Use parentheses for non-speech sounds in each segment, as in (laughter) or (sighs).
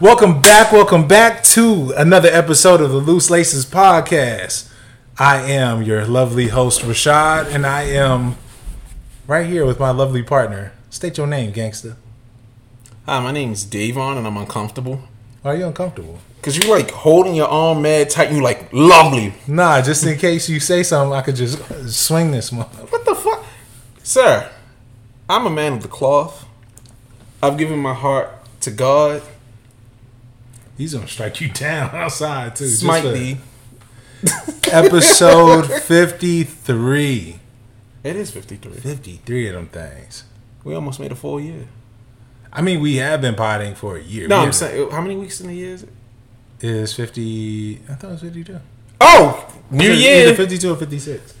Welcome back, welcome back to another episode of the Loose Laces podcast. I am your lovely host Rashad, and I am right here with my lovely partner. State your name, gangster. Hi, my name's Davon, and I'm uncomfortable. Why are you uncomfortable? Cause you're like holding your arm mad tight. and You like lovely. Nah, just in case you say something, I could just swing this one. What the fuck, sir? I'm a man of the cloth. I've given my heart to God. He's gonna strike you down (laughs) outside too. Smite thee. (laughs) Episode fifty-three. It is 53. Fifty-three of them things. We almost made a full year. I mean, we have been potting for a year. No, We I'm have- saying, uh, how many weeks in the year is it? is fifty. I thought it was fifty-two. Oh, New Year. either fifty-two or fifty-six.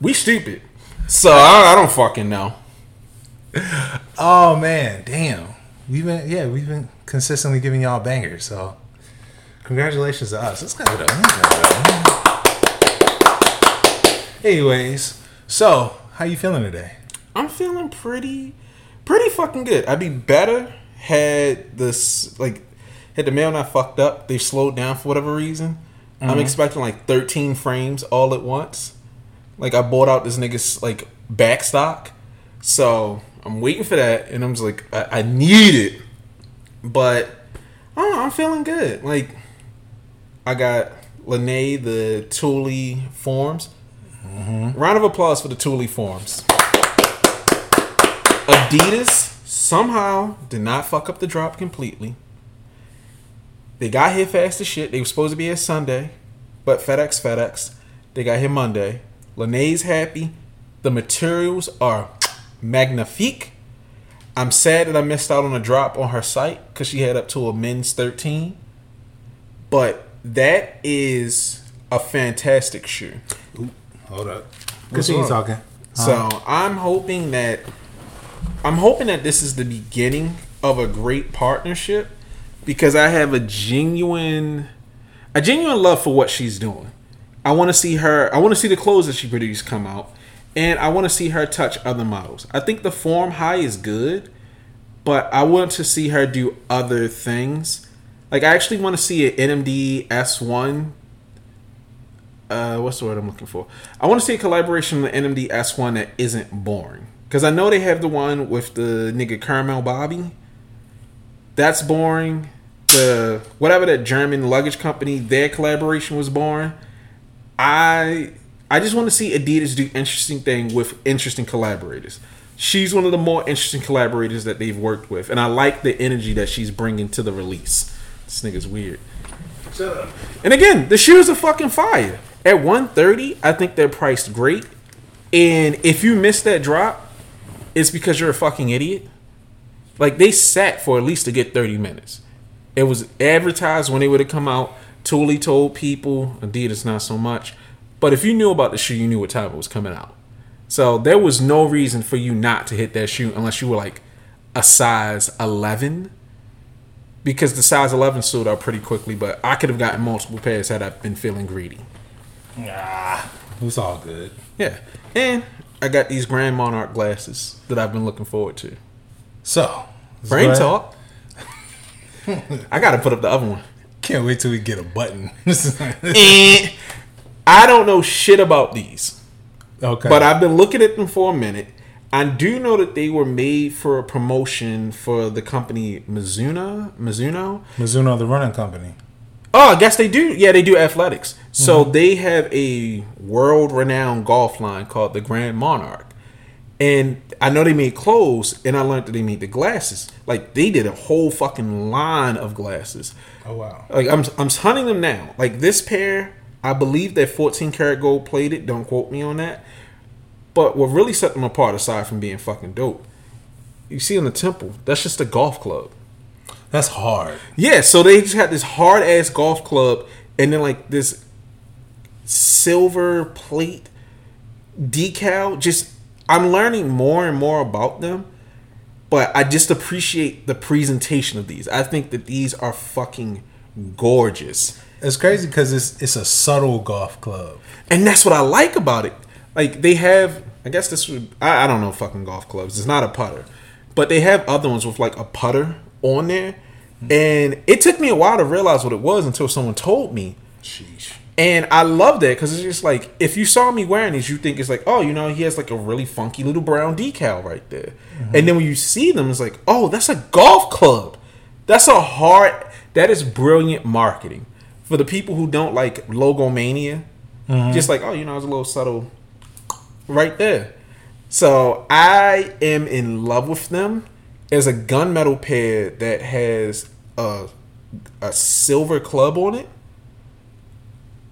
We stupid. So I, I don't fucking know. (laughs) Oh man, damn. We've been yeah, we've been consistently giving y'all bangers. So congratulations to us. Let's go it up. Let's go it up. Anyways, so how you feeling today? I'm feeling pretty, pretty fucking good. I'd be better had this like had the mail not fucked up. They slowed down for whatever reason. I'm mm-hmm. expecting like 13 frames all at once. Like I bought out this nigga's like back stock, so I'm waiting for that, and I'm just like I, I need it, but I know, I'm feeling good. Like I got Lene the Thule forms. Mm-hmm. Round of applause for the Thule forms. Adidas somehow did not fuck up the drop completely. They got here fast as shit. They were supposed to be here Sunday, but FedEx, FedEx. They got here Monday. Lene's happy. The materials are magnifique. I'm sad that I missed out on a drop on her site because she had up to a men's 13. But that is a fantastic shoe. Hold up. What's Continue wrong? talking. So I'm hoping that I'm hoping that this is the beginning of a great partnership because I have a genuine a genuine love for what she's doing. I want to see her I want to see the clothes that she produced come out and I want to see her touch other models. I think the form high is good, but I want to see her do other things. Like I actually want to see an NMD S1 uh, what's the word I'm looking for? I want to see a collaboration with NMD S1 that isn't boring. Because I know they have the one with the nigga Caramel Bobby. That's boring. The whatever that German luggage company, their collaboration was boring. I I just want to see Adidas do interesting thing with interesting collaborators. She's one of the more interesting collaborators that they've worked with, and I like the energy that she's bringing to the release. This nigga's weird. Shut up. And again, the shoes are fucking fire. At 130, I think they're priced great. And if you miss that drop, it's because you're a fucking idiot. Like they sat for at least to get 30 minutes. It was advertised when they would have come out. Thule told people, Adidas not so much. But if you knew about the shoe, you knew what time it was coming out. So there was no reason for you not to hit that shoe unless you were like a size 11 because the size 11 sold out pretty quickly, but I could have gotten multiple pairs had I been feeling greedy. Ah, it's all good. Yeah. And I got these Grand Monarch glasses that I've been looking forward to. So, Brain go ahead. talk. (laughs) I got to put up the other one. Can't wait till we get a button. (laughs) I don't know shit about these, okay. but I've been looking at them for a minute. I do know that they were made for a promotion for the company Mizuno. Mizuno. Mizuno, the running company. Oh, I guess they do. Yeah, they do athletics. So mm-hmm. they have a world-renowned golf line called the Grand Monarch, and I know they made clothes, and I learned that they made the glasses. Like they did a whole fucking line of glasses. Oh wow. Like I'm, I'm hunting them now. Like this pair, I believe they're 14 karat gold plated. Don't quote me on that. But what really set them apart, aside from being fucking dope, you see on the temple, that's just a golf club. That's hard. Yeah, so they just had this hard ass golf club and then like this silver plate decal. Just I'm learning more and more about them, but I just appreciate the presentation of these. I think that these are fucking gorgeous. It's crazy because it's it's a subtle golf club. And that's what I like about it. Like they have, I guess this would, I, I don't know fucking golf clubs. It's not a putter, but they have other ones with like a putter on there, hmm. And it took me a while to realize what it was until someone told me. Sheesh. And I love that because it's just like if you saw me wearing these, you think it's like, oh, you know, he has like a really funky little brown decal right there. Mm-hmm. And then when you see them, it's like, oh, that's a golf club. That's a hard. That is brilliant marketing for the people who don't like logomania. Just like, oh, you know, it's a little subtle, right there. So I am in love with them. As a gunmetal pair that has a a silver club on it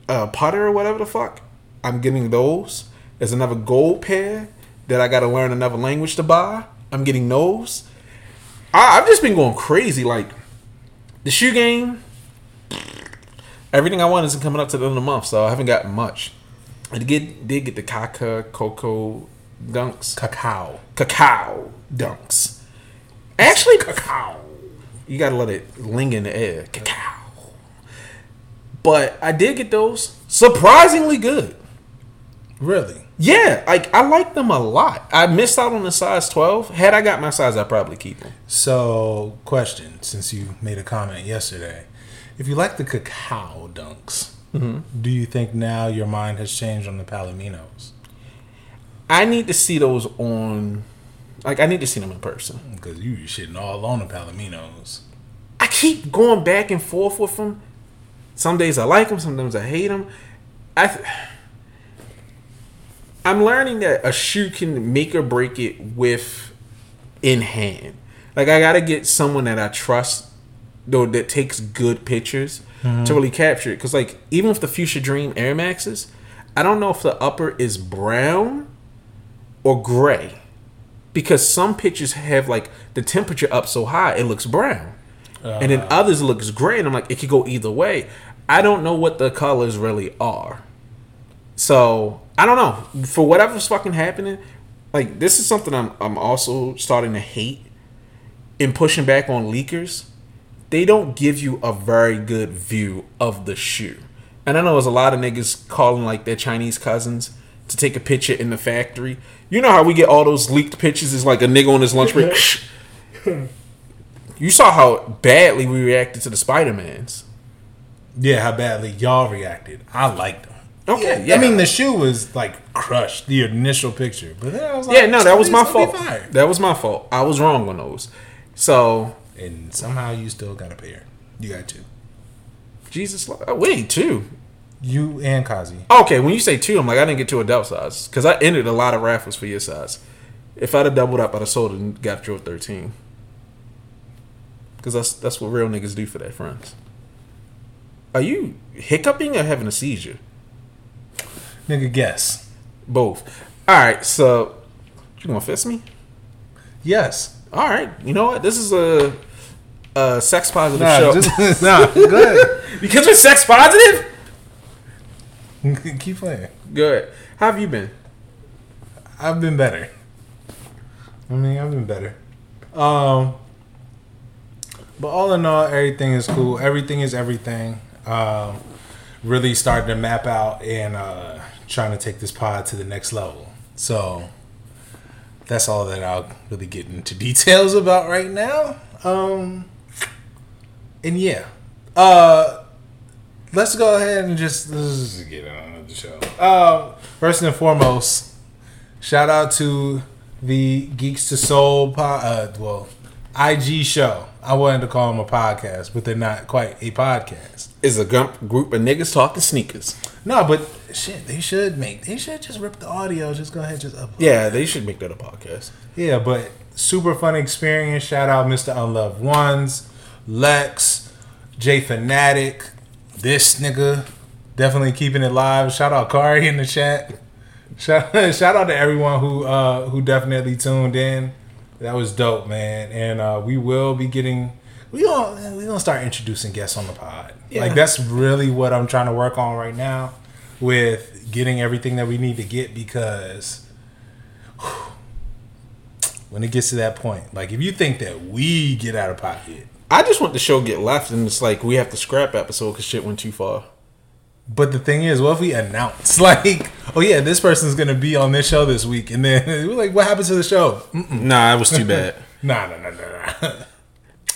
uh, putter or whatever the fuck. I'm getting those. There's another gold pair that I got to learn another language to buy. I'm getting those. I, I've just been going crazy. Like the shoe game, everything I want isn't coming up to the end of the month, so I haven't gotten much. I did get, did get the Kaka Coco Dunks, Cacao. cacao dunks. Actually, cacao. You gotta let it linger in the air. Cacao. But I did get those. Surprisingly good. Really? Yeah, like I like them a lot. I missed out on the size 12. Had I got my size, I'd probably keep them. So, question: Since you made a comment yesterday, if you like the cacao dunks, mm-hmm. do you think now your mind has changed on the Palominos? I need to see those on. Like, I need to see them in person. Because you shitting all on the Palominos. I keep going back and forth with them. Some days I like them, sometimes I hate them. I th- I'm learning that a shoe can make or break it with in hand. Like I gotta get someone that I trust, though that takes good pictures to mm-hmm. really capture it. Because like even with the Future Dream Air Maxes, I don't know if the upper is brown or gray, because some pictures have like the temperature up so high it looks brown. And then uh. others it looks gray and i'm like it could go either way. I don't know what the colors really are. So i don't know. For whatever's fucking happening like this is something i'm, I'm also starting to hate in pushing back on leakers they don't give you a very good view of the shoe and i know there's a lot of niggas calling like their chinese cousins to take a picture in the factory you know how we get all those leaked pictures it's like a nigga on his lunch break (laughs) you saw how badly we reacted to the Spider-Mans. Yeah, how badly y'all reacted. I liked them. Okay, yeah. I mean, the shoe was like crushed, the initial picture. But then I was like, yeah, no, that was my "It's gonna be fault. That was my fault. I was wrong on those. So And somehow you still got a pair. You got two. Jesus, oh, wait, two. You and Kazi. Okay, when you say two, I'm like I didn't get two adult size because I entered a lot of raffles for your size. If I'd have doubled up, I'd have sold it and got you a thirteen. Because that's that's what real niggas do for their friends. Are you hiccuping or having a seizure? Nigga, guess. Both. All right, so you gonna fist me? Yes. All right, you know what? This is a, a sex positive Nah, show just, (laughs) nah, go ahead. (laughs) because we're sex positive. (laughs) Keep playing. Good. How have you been? I've been better. I mean, I've been better. Um, but all in all, everything is cool. Everything is everything. Um, really starting to map out and uh, trying to take this pod to the next level. So that's all that I'll really get into details about right now. Um, and yeah, uh, let's go ahead and just, just get on with the show. Uh, first and foremost, shout out to the Geeks to Soul po- uh, well IG show. I wanted to call them a podcast, but they're not quite a podcast. Is a group group of niggas talking sneakers. No, but shit, they should make. They should just rip the audio. Just go ahead, and just upload. Yeah, they should make that a podcast. Yeah, but super fun experience. Shout out Mr. Unloved Ones, Lex, J Fanatic, this nigga. Definitely keeping it live. Shout out Kari in the chat. Shout, (laughs) shout out to everyone who uh, who definitely tuned in. That was dope, man. And uh, we will be getting we gonna we gonna start introducing guests on the pod. Yeah. Like that's really what I'm trying to work on right now with getting everything that we need to get because when it gets to that point, like if you think that we get out of pocket, I just want the show get left, and it's like we have to scrap episode because shit went too far. but the thing is, what if we announce (laughs) like, oh yeah, this person's gonna be on this show this week, and then (laughs) we're like, what happened to the show? Mm, Nah, it was too bad. (laughs) Nah, nah, nah, nah, nah.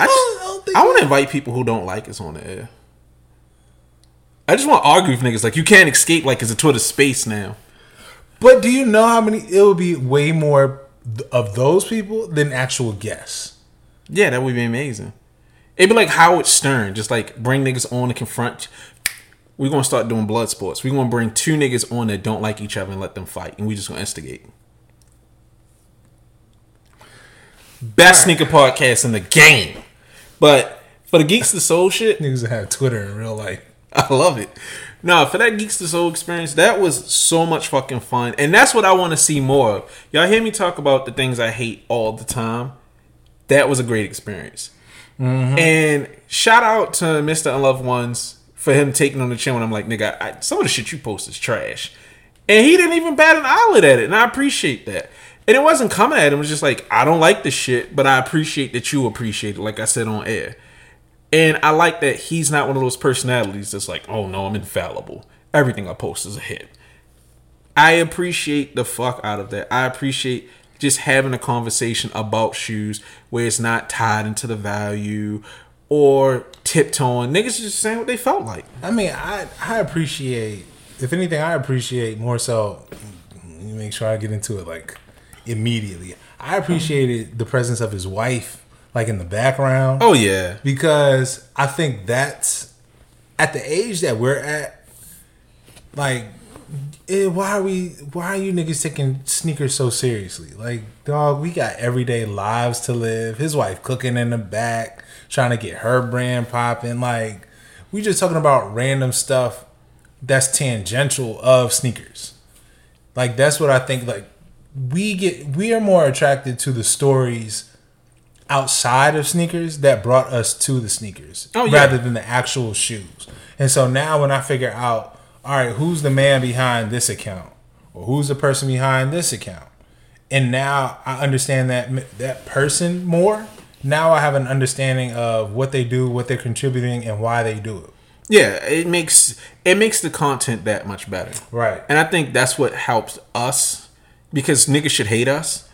I, just, I don't think I want to invite people who don't like us on the air. I just want to argue with niggas like you can't escape like it's a Twitter space now. But do you know how many? It would be way more of those people than actual guests. Yeah, that would be amazing. It'd be like Howard Stern, just like bring niggas on to confront. We're gonna start doing blood sports. We're gonna bring two niggas on that don't like each other and let them fight, and we just gonna instigate. Best sneaker podcast in the game. But for the Geeks to Soul shit, (laughs) Niggas that have Twitter in real life. I love it. No, for that Geeks to Soul experience, that was so much fucking fun. And that's what I want to see more of. Y'all hear me talk about the things I hate all the time. That was a great experience. Mm-hmm. And shout out to Mr. Unloved Ones for him taking on the chin when I'm like, nigga, I, some of the shit you post is trash. And he didn't even bat an eyelid at it. And I appreciate that. And it wasn't coming at him. It was just like, I don't like this shit, but I appreciate that you appreciate it, like I said on air. And I like that he's not one of those personalities that's like, oh no, I'm infallible. Everything I post is a hit. I appreciate the fuck out of that. I appreciate just having a conversation about shoes where it's not tied into the value or tiptoeing. Niggas just saying what they felt like. I mean, I I appreciate. If anything, I appreciate more so. Let me make sure I get into it like immediately. I appreciated the presence of his wife, like in the background. Oh yeah. because I think that's at the age that we're at. Like, Eh, why are we? Why are you niggas taking sneakers so seriously? Like, dog, we got everyday lives to live. His wife cooking in the back, trying to get her brand popping. Like, we just talking about random stuff that's tangential of sneakers. Like, that's what I think. Like, we get we are more attracted to the stories outside of sneakers that brought us to the sneakers Oh, yeah. rather than the actual shoes. And so now when I figure out, all right, who's the man behind this account or who's the person behind this account? And now I understand that that person more. Now I have an understanding of what they do, what they're contributing and why they do it. Yeah, it makes it makes the content that much better. Right. And I think that's what helps us because niggas should hate us,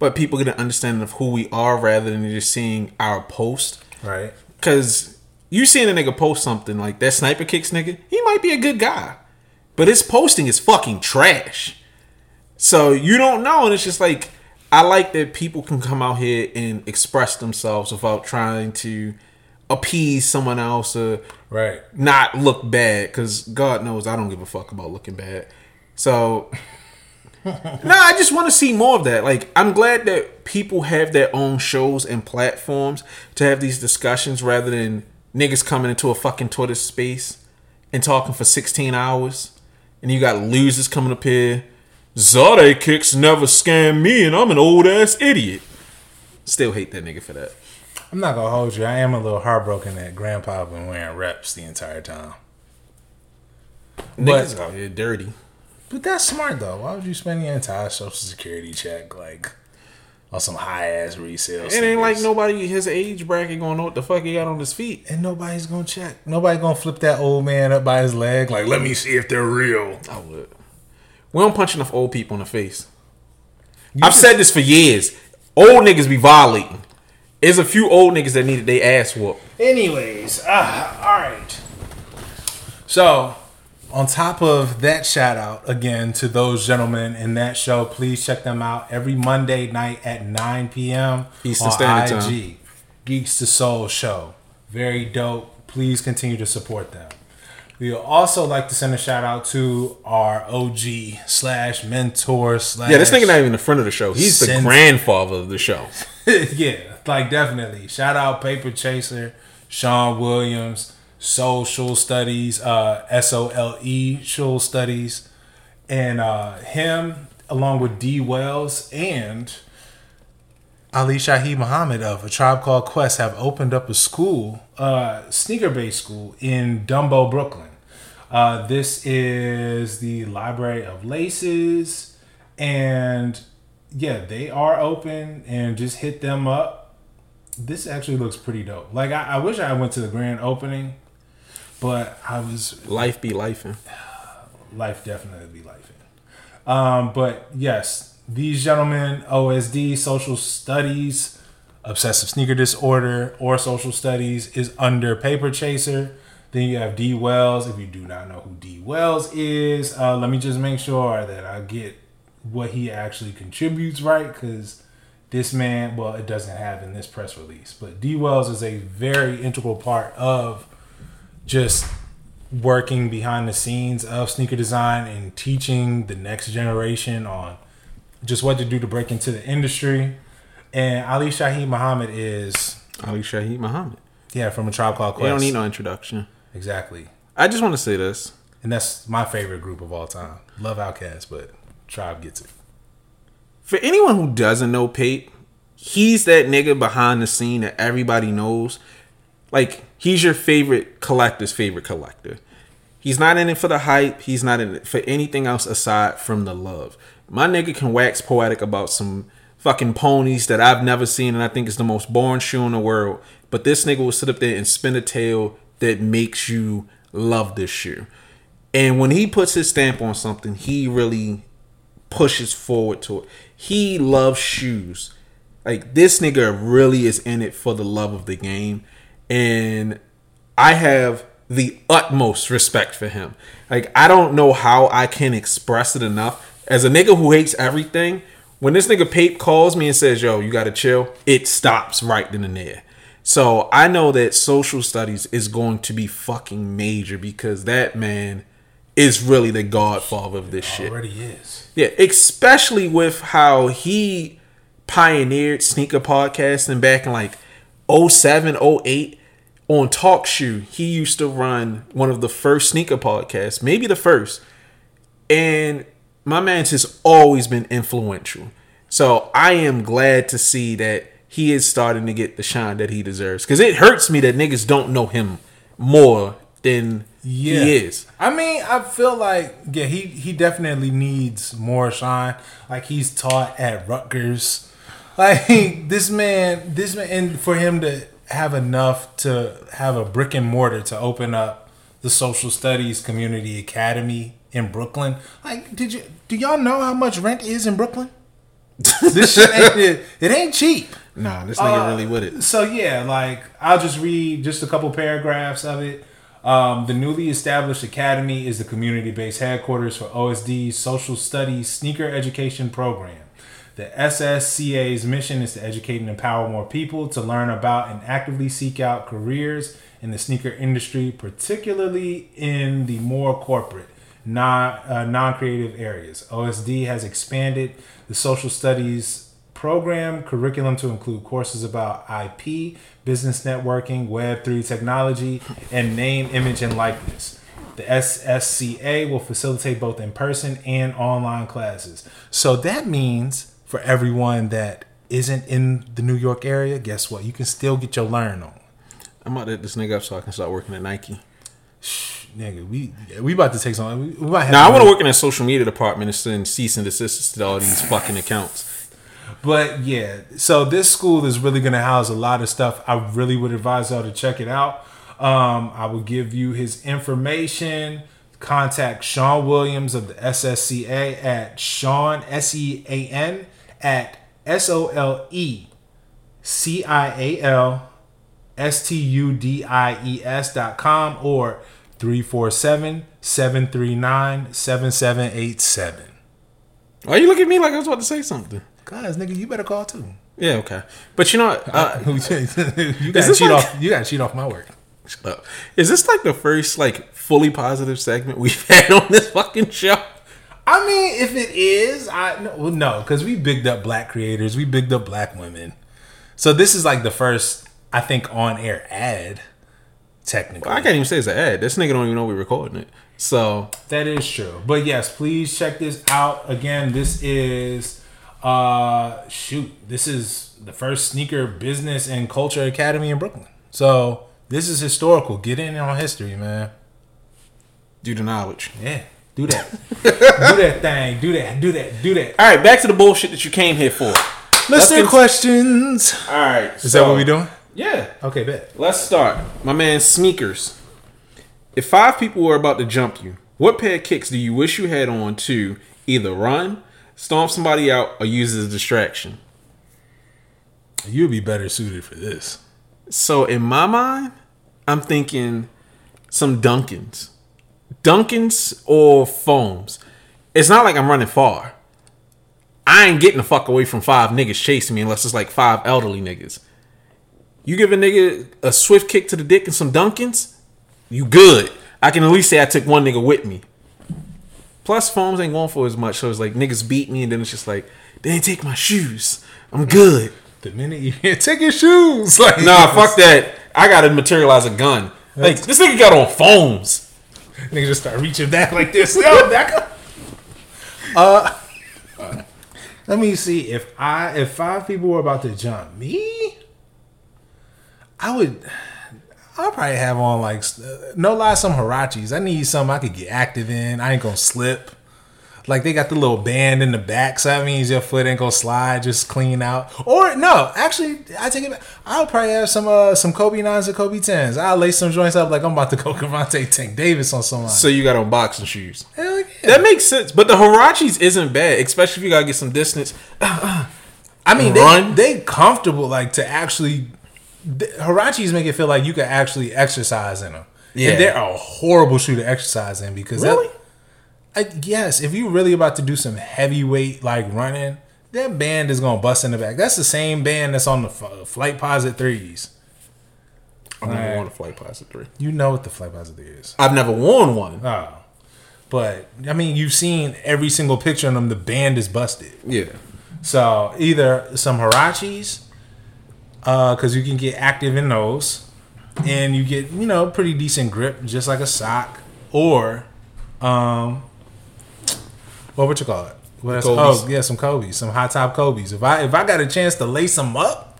but people get an understanding of who we are rather than just seeing our post. Right. Cause you seeing a nigga post something like that sniper kicks nigga, he might be a good guy. But his posting is fucking trash. So you don't know, and it's just like I like that people can come out here and express themselves without trying to appease someone else or Right. not look bad because God knows I don't give a fuck about looking bad. So, (laughs) no, I just want to see more of that. Like, I'm glad that people have their own shows and platforms to have these discussions rather than niggas coming into a fucking Twitter space and talking for 16 hours. And you got losers coming up here. Zade kicks never scam me, and I'm an old ass idiot. Still hate that nigga for that. I'm not gonna hold you. I am a little heartbroken that grandpa been wearing reps the entire time. Niggas out here dirty. But that's smart though. Why would you spend your entire social security check like on some high ass resale? It ain't like nobody his age bracket gonna know what the fuck he got on his feet. and nobody's gonna check. Nobody gonna flip that old man up by his leg. Like, let me see if they're real. I would. We don't punch enough old people in the face. I've said this for years. Old niggas be violating. There's a few old niggas that needed their ass whooped. Anyways, uh, all right. So, on top of that shout out again to those gentlemen in that show, please check them out every Monday night at 9 p.m. Eastern Standard IG. Time. Geeks to Soul show. Very dope. Please continue to support them. We also like to send a shout out to our OG slash mentor slash Yeah, this nigga not even the friend of the show. He's the grandfather of the show. (laughs) yeah, like definitely. Shout out Paperchaser, Sean Williams, Social Studies, uh, S O L E Social Studies, and uh, him along with D Wells and Ali Shaheed Muhammad of A Tribe Called Quest have opened up a school, uh, sneaker based school in Dumbo, Brooklyn. Uh, this is the Library of Laces, and yeah, they are open and just hit them up. This actually looks pretty dope. Like I, I wish I went to the grand opening, but I was Life be lifing. life definitely be life in. Um, but yes, these gentlemen, OSD, social studies, obsessive sneaker disorder or social studies is under Paperchaser. Then you have D Wells. If you do not know who D Wells is, uh, let me just make sure that I get what he actually contributes right because this man, well, it doesn't have in this press release, but D Wells is a very integral part of just working behind the scenes of sneaker design and teaching the next generation on just what to do to break into the industry. And Ali Shaheed Muhammad is Ali Shaheed Muhammad. yeah from a Tribe Called Quest. They don't need no introduction. exactly, I just want to say this. and that's my favorite group of all time. Love Outkast, but Tribe gets it. For anyone who doesn't know Pape, he's that nigga behind the scene that everybody knows. Like, he's your favorite collector's favorite collector. He's not in it for the hype. He's not in it for anything else aside from the love. My nigga can wax poetic about some fucking ponies that I've never seen and I think is the most boring shoe in the world. But this nigga will sit up there and spin a tale that makes you love this shoe. And when he puts his stamp on something, he really pushes forward to it. He loves shoes. Like this nigga really is in it for the love of the game. And I have the utmost respect for him. Like I don't know how I can express it enough. As a nigga who hates everything, when this nigga Pape calls me and says, "Yo, you gotta chill," it stops right then and there. So I know that social studies is going to be fucking major because that man is really the godfather of this shit. Already is. Yeah, especially with how he pioneered sneaker podcasting back in like 07, 08 on TalkShoe. He used to run one of the first sneaker podcasts, maybe the first. And my man's has always been influential. So I am glad to see that he is starting to get the shine that he deserves. Because it hurts me that niggas don't know him more than Yeah. he is. I mean, I feel like yeah, he he definitely needs more shine. Like he's taught at Rutgers. (laughs) Like this man, this man, and for him to have enough to have a brick and mortar to open up the social studies community academy in Brooklyn. Like, did you do y'all know how much rent is in Brooklyn? (laughs) this shit ain't it, it ain't cheap. Nah, this nigga Uh, really with it. So yeah, like I'll just read just a couple paragraphs of it. Um, the newly established academy is the community-based headquarters for OSD's Social Studies Sneaker Education Program. The SSCA's mission is to educate and empower more people to learn about and actively seek out careers in the sneaker industry, particularly in the more corporate, non uh, non-creative areas. OSD has expanded the social studies program curriculum to include courses about IP, business networking, Web3 technology, and name, image, and likeness. The SSCA will facilitate both in person and online classes. So that means for everyone that isn't in the New York area, guess what? You can still get your learn on. I'm about to hit this nigga up so I can start working at Nike. Shh, Nigga, we we about to take some. We, we might have Now I want to work in a social media department and send cease and desist to all these fucking accounts. But yeah, so this school is really going to house a lot of stuff. I really would advise y'all to check it out. Um, I will give you his information. Contact Sean Williams of the SSCA at Sean S E A N at S O L E C I A L S T U D I E S dot com or 347 739 7787. Why you look at me like I was about to say something? Guys, nigga, you better call too. Yeah, okay. But you know? Uh, (laughs) you (laughs) gotta cheat like- off. You gotta cheat off my work. shut up. Is this like the first like fully positive segment we've (laughs) had on this fucking show? I mean, if it is, I no, well, no, because we bigged up black creators, we bigged up black women. So this is like the first, I think, on air ad. Technically, I can't even say it's an ad. This nigga don't even know we're recording it. So that is true. But yes, please check this out. Again, this is uh shoot, this is the first sneaker business and culture academy in Brooklyn. So this is historical. Get in on history, man. do the knowledge. Yeah, do that. do that thing. Do that. Do that. Do that. All right, back to the bullshit that you came here for. Listener cons- questions. All right, Is that what we doing? Yeah. Okay, bet. Let's start. My man Sneakers. If five people were about to jump you, what pair of kicks do you wish you had on to either run, stomp somebody out, or use as a distraction? You'd be better suited for this. So in my mind, I'm thinking some Dunkins, Dunkins or foams. It's not like I'm running far. I ain't getting the fuck away from five niggas chasing me unless it's like five elderly niggas. You give a nigga a swift kick to the dick and some Dunkins, you good. I can at least say I took one nigga with me. Plus, foams ain't going for as much, so it's like niggas beat me, and then it's just like they ain't take my shoes. I'm good. The minute you (laughs) take your shoes, like Nah, fuck that. I gotta materialize a gun. Like this nigga got on foams. Niggas just start reaching back like this. Yo, back up. Uh, let me see if I if five people were about to jump me, I would. I'll probably have on like uh, no lie some Huaraches. I need something I could get active in. I ain't gonna slip. Like they got the little band in the back, so that means your foot ain't gonna slide, just clean out. Or no, actually, I take it back. I'll probably have some uh some Kobe nines or Kobe tens. I'll lace some joints up like I'm about to go (laughs) Gervonta Tank Davis on someone. So you got on boxing shoes. Hell yeah. That makes sense. But the Huaraches isn't bad, especially if you gotta get some distance. (clears throat) I mean, Run. they they comfortable like to actually. The, Huaraches make it feel like you can actually exercise in them. Yeah. and they're a horrible shoe to exercise in because that- Really? I, yes, if you're really about to do some heavyweight like running, that band is gonna bust in the back. That's the same band that's on the f- Flightposite threes. I've never Alright. worn a Flightposite 3. You know what the Flightposite three is. I've never worn one. Oh, but I mean, you've seen every single picture of them. The band is busted. Yeah. So either some Huaraches, because you can get active in those, and you get you know pretty decent grip, just like a sock, or um, what would you call it? What else? Oh yeah, some Kobe's, some high top Kobe's. If I if I got a chance to lace them up,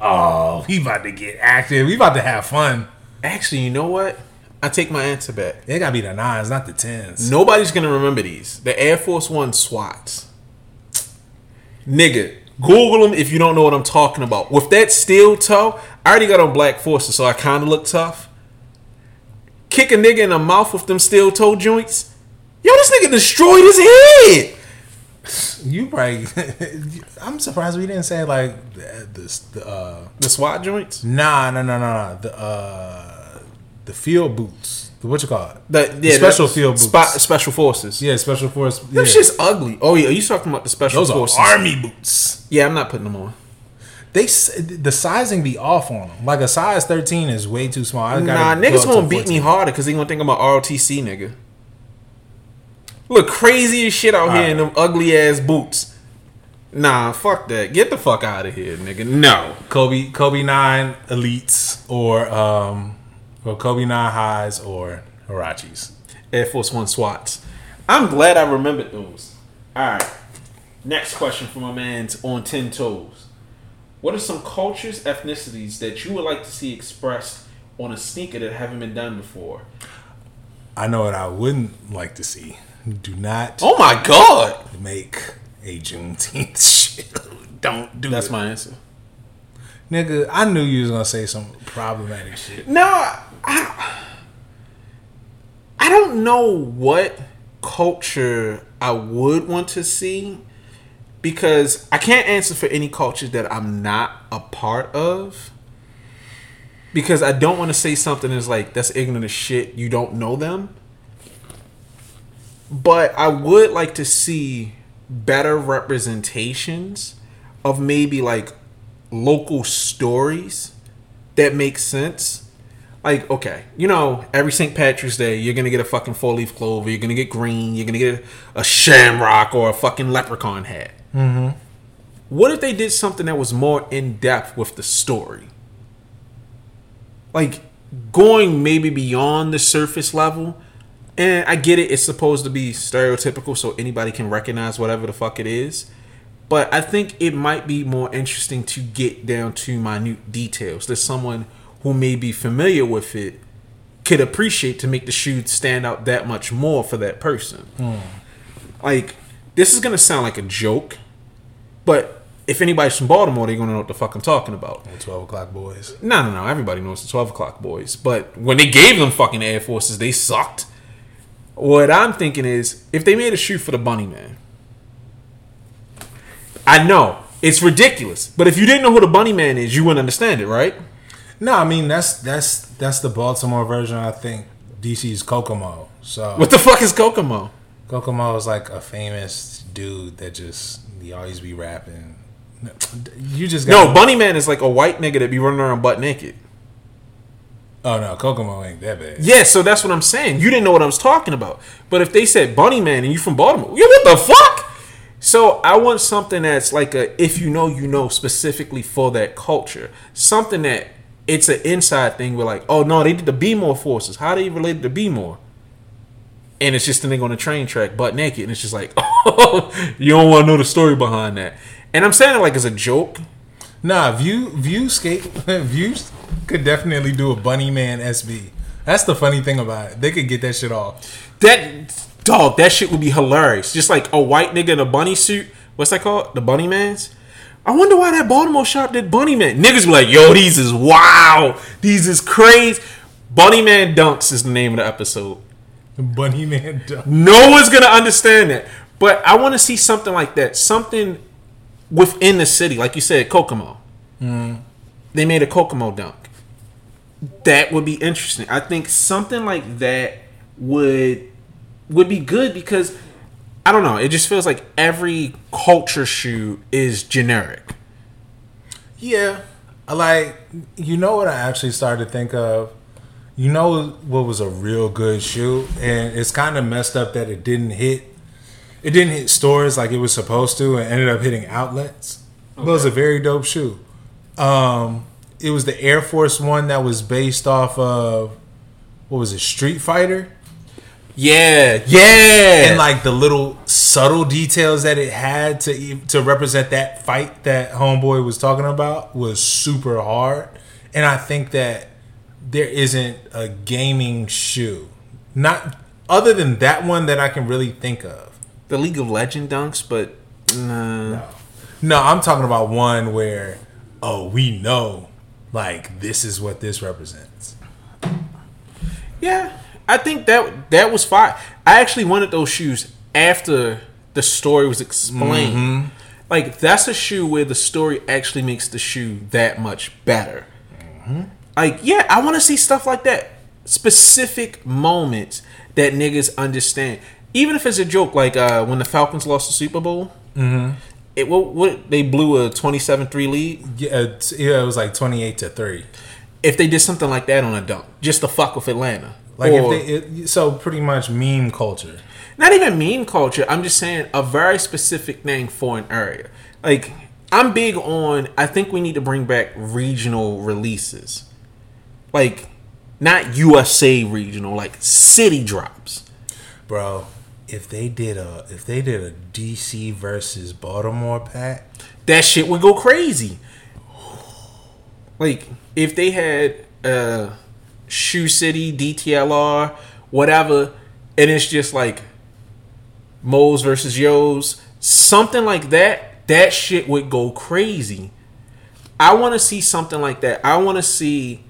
oh, he about to get active. We about to have fun. Actually, you know what? I take my answer back. It gotta be the nines, not the tens. Nobody's gonna remember these. The Air Force One SWATs. Nigga, Google them if you don't know what I'm talking about. With that steel toe, I already got on Black Forces, so I kind of look tough. Kick a nigga in the mouth with them steel toe joints. Yo, this nigga destroyed his head. You probably. (laughs) I'm surprised we didn't say like the, the, the uh, The SWAT joints. Nah, no, no, no, no. The uh, the field boots. The what you call it? The, The special the field boots. spot- special forces. Yeah, special force. Them Yeah. shit's ugly. Oh yeah, you talking about the special Those are army boots. Yeah, I'm not putting them on. They the sizing be off on them. Like a size 13 is way too small. I Nah, niggas up to gonna beat me harder because they gonna think I'm a ROTC nigga. Look crazy as shit out here in them ugly ass boots. Nah, fuck that. Get the fuck out of here, nigga. No. Kobe Kobe nine elites or um, or Kobe nine highs or Huaraches. Air Force One SWATs. I'm glad I remembered those. Alright. Next question from my man's on 10 toes. What are some cultures, ethnicities that you would like to see expressed on a sneaker that haven't been done before? I know what I wouldn't like to see. Do not Oh my god! make a Juneteenth (laughs) shit. Don't do That's it. my answer. Nigga, I knew you was gonna say some problematic shit. No, I, I don't know what culture I would want to see because I can't answer for any cultures that I'm not a part of. Because I don't want to say something that's like that's ignorant as shit. You don't know them. But I would like to see better representations of maybe like local stories that make sense. Like, okay, you know, every St. Patrick's Day, you're gonna get a fucking four leaf clover, you're gonna get green, you're gonna get a, shamrock or a fucking leprechaun hat. Mm-hmm. What if they did something that was more in depth with the story? Like, going maybe beyond the surface level. And I get it, it's supposed to be stereotypical so anybody can recognize whatever the fuck it is. But I think it might be more interesting to get down to minute details that someone who may be familiar with it could appreciate to make the shoe stand out that much more for that person. Hmm. Like, this is gonna sound like a joke, but if anybody's from Baltimore, they're gonna know what the fuck I'm talking about. Twelve o'clock boys. No, no, no. Everybody knows the 12 o'clock boys. But when they gave them fucking Air Forces, they sucked. What I'm thinking is if they made a shoe for the Bunny Man, I know It's ridiculous. But if you didn't know who the Bunny Man is, you wouldn't understand it, right? No, I mean that's that's that's the Baltimore version. I think DC's Kokomo. So What the fuck is Kokomo? Kokomo is like a famous dude that just he always be rapping. You just No, Bunny Man is like a white nigga that be running around butt naked. Oh no, Kokomo ain't that bad. Yeah, so that's what I'm saying. You didn't know what I was talking about. But if they said Bunny Man and you from Baltimore, yeah, what the fuck? So I want something that's like a if you know you know specifically for that culture. Something that it's an inside thing. We're like, oh no, they did the B more forces. How they related to B more? And it's just a nigga on the train track, butt naked, and it's just like, (laughs) oh, you don't want to know the story behind that. And I'm saying it like as a joke. Nah, View View skate (laughs) Views could definitely do a Bunny Man SB. That's the funny thing about it. They could get that shit off. That dog, that shit would be hilarious. Just like a white nigga in a bunny suit. What's that called? The bunny mans? I wonder why that Baltimore shop did bunny man. Niggas be like, yo, these is wow. These is crazy. Bunny Man Dunks is the name of the episode. Bunny Man. Dunks. No one's gonna understand that. But I want to see something like that. Something within the city, like you said, Kokomo. Mm. They made a Kokomo dunk. That would be interesting. I think something like that would would be good because I don't know. It just feels like every culture shoe is generic. Yeah, like you know what I actually started to think of. You know what was a real good shoe, and it's kind of messed up that it didn't hit. It didn't hit stores like it was supposed to, and ended up hitting outlets. But it was a very dope shoe. Um, it was the Air Force One that was based off of what was it, Street Fighter, Yeah, yeah. and like the little subtle details that it had to to represent that fight that homeboy was talking about was super hard. And i think that there isn't a gaming shoe. Not other than that one that i can really think of. The League of Legend dunks, but nah. no i'm talking about one where oh we know like this is what this represents Yeah, I think that that was fine. I actually wanted those shoes after the story was explained. Like that's a shoe where the story actually makes the shoe that much better. Like yeah, I want to see stuff like that. Specific moments that niggas understand, even if it's a joke. Like uh, when the Falcons lost the Super Bowl. Mm-hmm. It what, what they blew a 27-3 lead. yeah, yeah it was like 28 to 3 If they did something like that on a dunk, just to fuck with Atlanta. like Or- if they it, so pretty much meme culture not even meme culture. I'm just saying a very specific thing for an area. Like I'm big on. I think we need to bring back regional releases, like not USA regional, like city drops. bro if they did a if they did a dc versus baltimore pack That shit would go crazy. Like if they had uh Shoe City, DTLR, whatever, and it's just like Moles versus Yo's, something like that, that shit would go crazy. I want to see something like that. I want to see.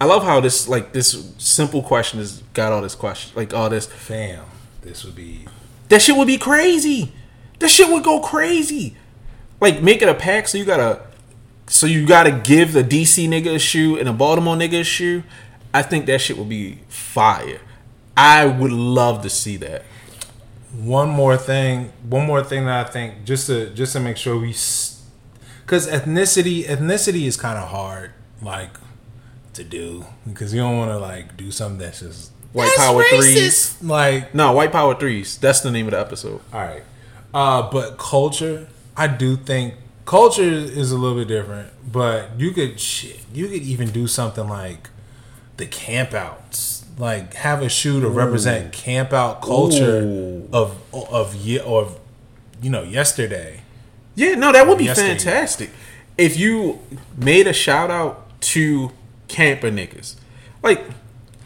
I love how this like this simple question has got all this question like all this. fam this would be That shit would be crazy. That shit would go crazy. Like make it a pack so you gotta so you gotta give the DC nigga a shoe and a Baltimore nigga a shoe. I think that shit would be fire. I would love to see that. one more thing one more thing that i think just to just to make sure we because ethnicity ethnicity is kind of hard like to do because you don't want to like do something that's just White "That's power racist." threes. like No, White Power threes. That's the name of the episode. all right uh but culture i do think culture is a little bit different but you could shit you could even do something like the camp outs like have a shoe to represent camp out culture Ooh. of of ye- or of, you know yesterday Yeah, no, that would be Yesterday. fantastic. If you made a shout out to camper niggas. Like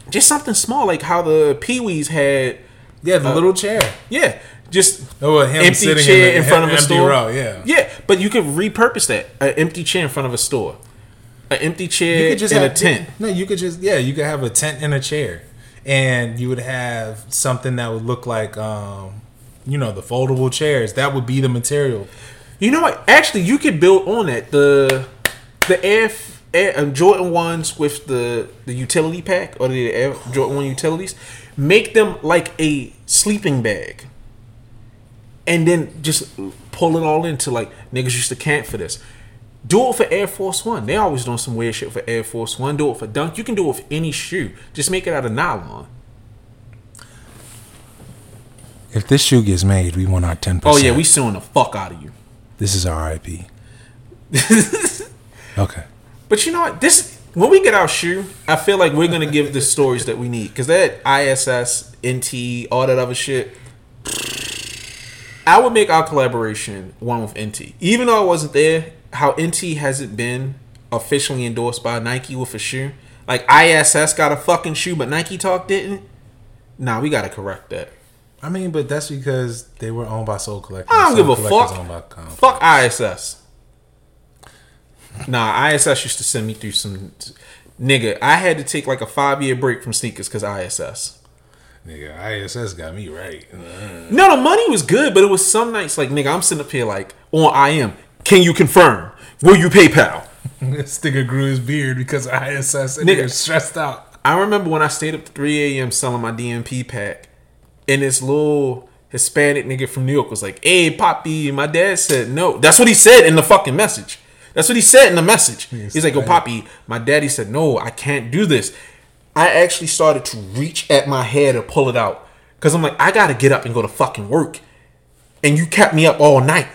just something small, like how the Pee Wees had yeah the little chair Yeah, just Oh, well, him empty sitting in chair the in, front of a store. row, yeah. yeah, but you could repurpose that an empty chair in front of a store, an empty chair you could just in have a tent. no you could just yeah you could have a tent and a chair and you would have something that would look like um you know the foldable chairs that would be the material You know what? Actually, you could build on that. The the Air, Air um, Jordan ones with the the utility pack or the Air Jordan one utilities, make them like a sleeping bag, and then just pull it all into like niggas used to camp for this. Do it for Air Force One. They always doing some weird shit for Air Force One. Do it for Dunk. You can do it with any shoe. Just make it out of nylon. If this shoe gets made, we want our ten percent. Oh yeah, we suing the fuck out of you. This is our IP. (laughs) okay. But you know what? This when we get our shoe, I feel like we're gonna give the stories that we need because that ISS, NT, all that other shit. I would make our collaboration one with NT, even though I wasn't there. How NT hasn't been officially endorsed by Nike with a shoe. Like ISS got a fucking shoe, but Nike Talk didn't. Nah, we gotta correct that. I mean, but that's because they were owned by Sole Collector. I don't Soul give a Collector's fuck. owned by Com. Fuck ISS. Nah, ISS used to send me through some nigga. I had to take like a five year break from sneakers because ISS. Nigga, ISS got me right. No, the money was good, but it was some nights like nigga. I'm sitting up here like on IM. Can you confirm? Will you PayPal? (laughs) this nigga grew his beard because of ISS. And Nigga. nigga stressed out. I remember when I stayed up to 3 a.m. selling my DMP pack, and this little Hispanic nigga from New York was like, "Hey, Poppy," my dad said no. That's what he said in the fucking message. That's what he said in the message. He's like, "Oh, Poppy," my daddy said, "No, I can't do this." I actually started to reach at my hair to pull it out because I'm like, I gotta get up and go to fucking work, and you kept me up all night.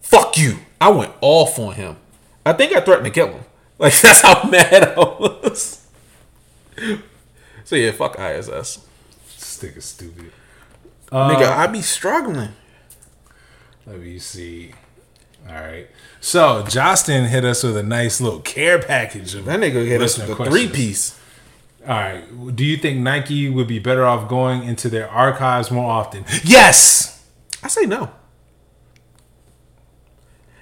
Fuck you. I went off on him. I think I threatened to kill him. (laughs) Like that's how (laughs) mad I was. So yeah, fuck ISS. This nigga stupid. Nigga, uh, I be struggling. Let me see. All right. So Justin hit us with a nice little care package of That nigga hit us with a three piece. All right. Do you think Nike would be better off going into their archives more often? Yes. I say no.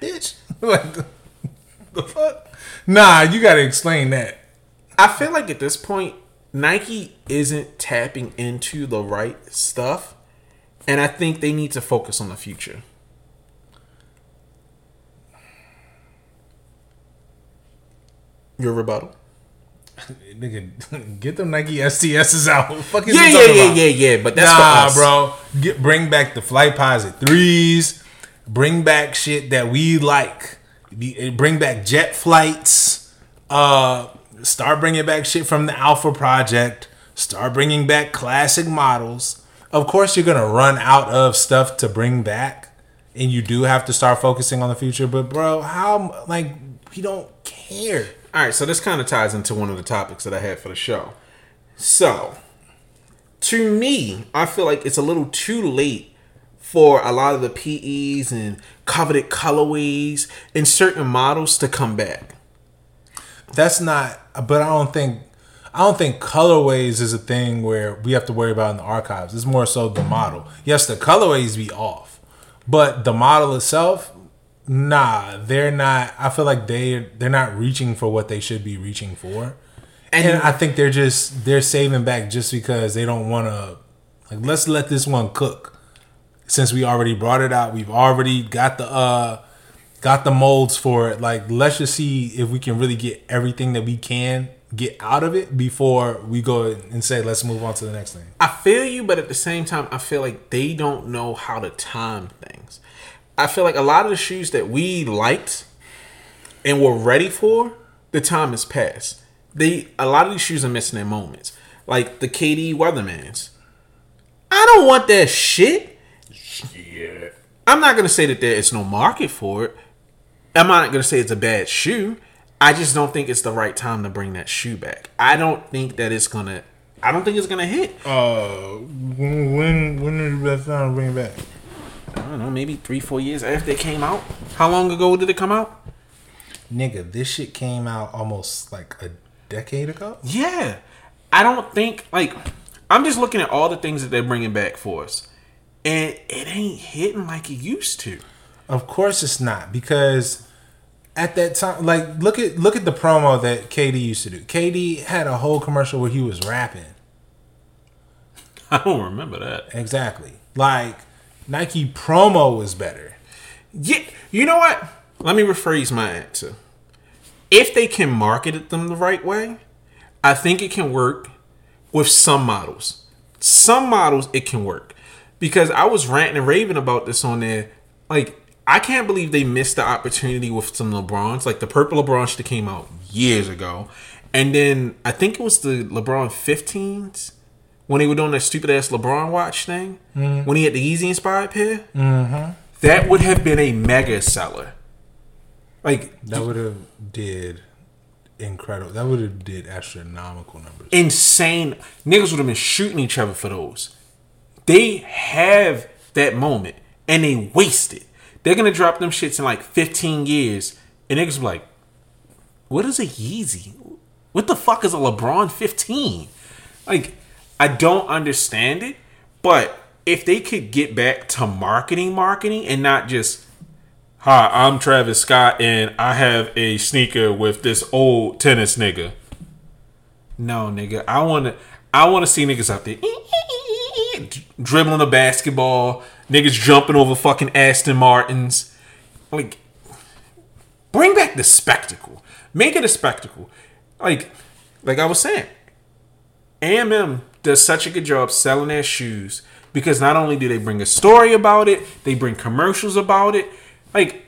Bitch. (laughs) What the, the fuck? Nah, you gotta explain that. I feel like at this point, Nike isn't tapping into the right stuff, and I think they need to focus on the future. Your rebuttal? (laughs) Nigga, (laughs) get them Nike STSs out. Fuck Yeah, yeah, yeah, about? yeah, yeah. But that's nah, bro. Get bring back the Flightposite threes. Bring back shit that we like. Be- Bring back jet flights. Uh, start bringing back shit from the Alpha Project. Start bringing back classic models. Of course, you're gonna run out of stuff to bring back, and you do have to start focusing on the future. But bro, how like we don't care. All right, so this kind of ties into one of the topics that I had for the show. So, to me, I feel like it's a little too late for a lot of the PEs and coveted colorways and certain models to come back. That's not. But I don't think. I don't think colorways is a thing where we have to worry about in the archives. It's more so the model. Yes, the colorways be off, but the model itself, nah, they're not. I feel like they they're not reaching for what they should be reaching for, and, And- I think they're just they're saving back just because they don't want to. Like, let's let this one cook. Since we already brought it out, we've already got the uh got the molds for it. Like, let's just see if we can really get everything that we can get out of it before we go and say, let's move on to the next thing. I feel you, but at the same time, I feel like they don't know how to time things. I feel like a lot of the shoes that we liked and were ready for, the time has passed. They a lot of these shoes are missing their moments, like the KD Weathermans. I don't want that shit. Yeah. I'm not gonna say that there is no market for it. I'm not gonna say it's a bad shoe. I just don't think it's the right time to bring that shoe back. I don't think that it's gonna. I don't think it's gonna hit. Uh, when when when is the best time to bring it back? I don't know, maybe three, four years after it came out. How long ago did it come out? Nigga, this shit came out almost like a decade ago. Yeah, I don't think like I'm just looking at all the things that they're bringing back for us, and it ain't hitting like it used to. Of course it's not because at that time, like look at look at the promo that KD used to do. KD had a whole commercial where he was rapping. (laughs) I don't remember that. Exactly. Like Nike promo was better. Yeah, you know what? Let me rephrase my answer. If they can market it them the right way, I think it can work with some models. Some models it can work because I was ranting and raving about this on there. Like I can't believe they missed the opportunity with some LeBrons, like the purple LeBron that came out years ago, and then I think it was the LeBron 15s when he was doing that stupid ass LeBron watch thing mm-hmm. when he had the Yeezy inspired pair. Mm-hmm. That would have been a mega seller. Like that would have did incredible. That would have did astronomical numbers. Insane. Niggas would have been shooting each other for those. They have that moment and they waste it. They're gonna drop them shits in like 15 years, and niggas be like, "What is a Yeezy? What the fuck is a LeBron 15?" Like, I don't understand it, but if they could get back to marketing, marketing, and not just, "Hi, I'm Travis Scott, and I have a sneaker with this old tennis nigga." No, nigga, I want to. I want to see niggas out there (laughs) dribbling a basketball, niggas jumping over fucking Aston Martins. Like, bring back the spectacle. Make it a spectacle. Like, like I was saying, AMM does such a good job selling their shoes because not only do they bring a story about it, they bring commercials about it. Like,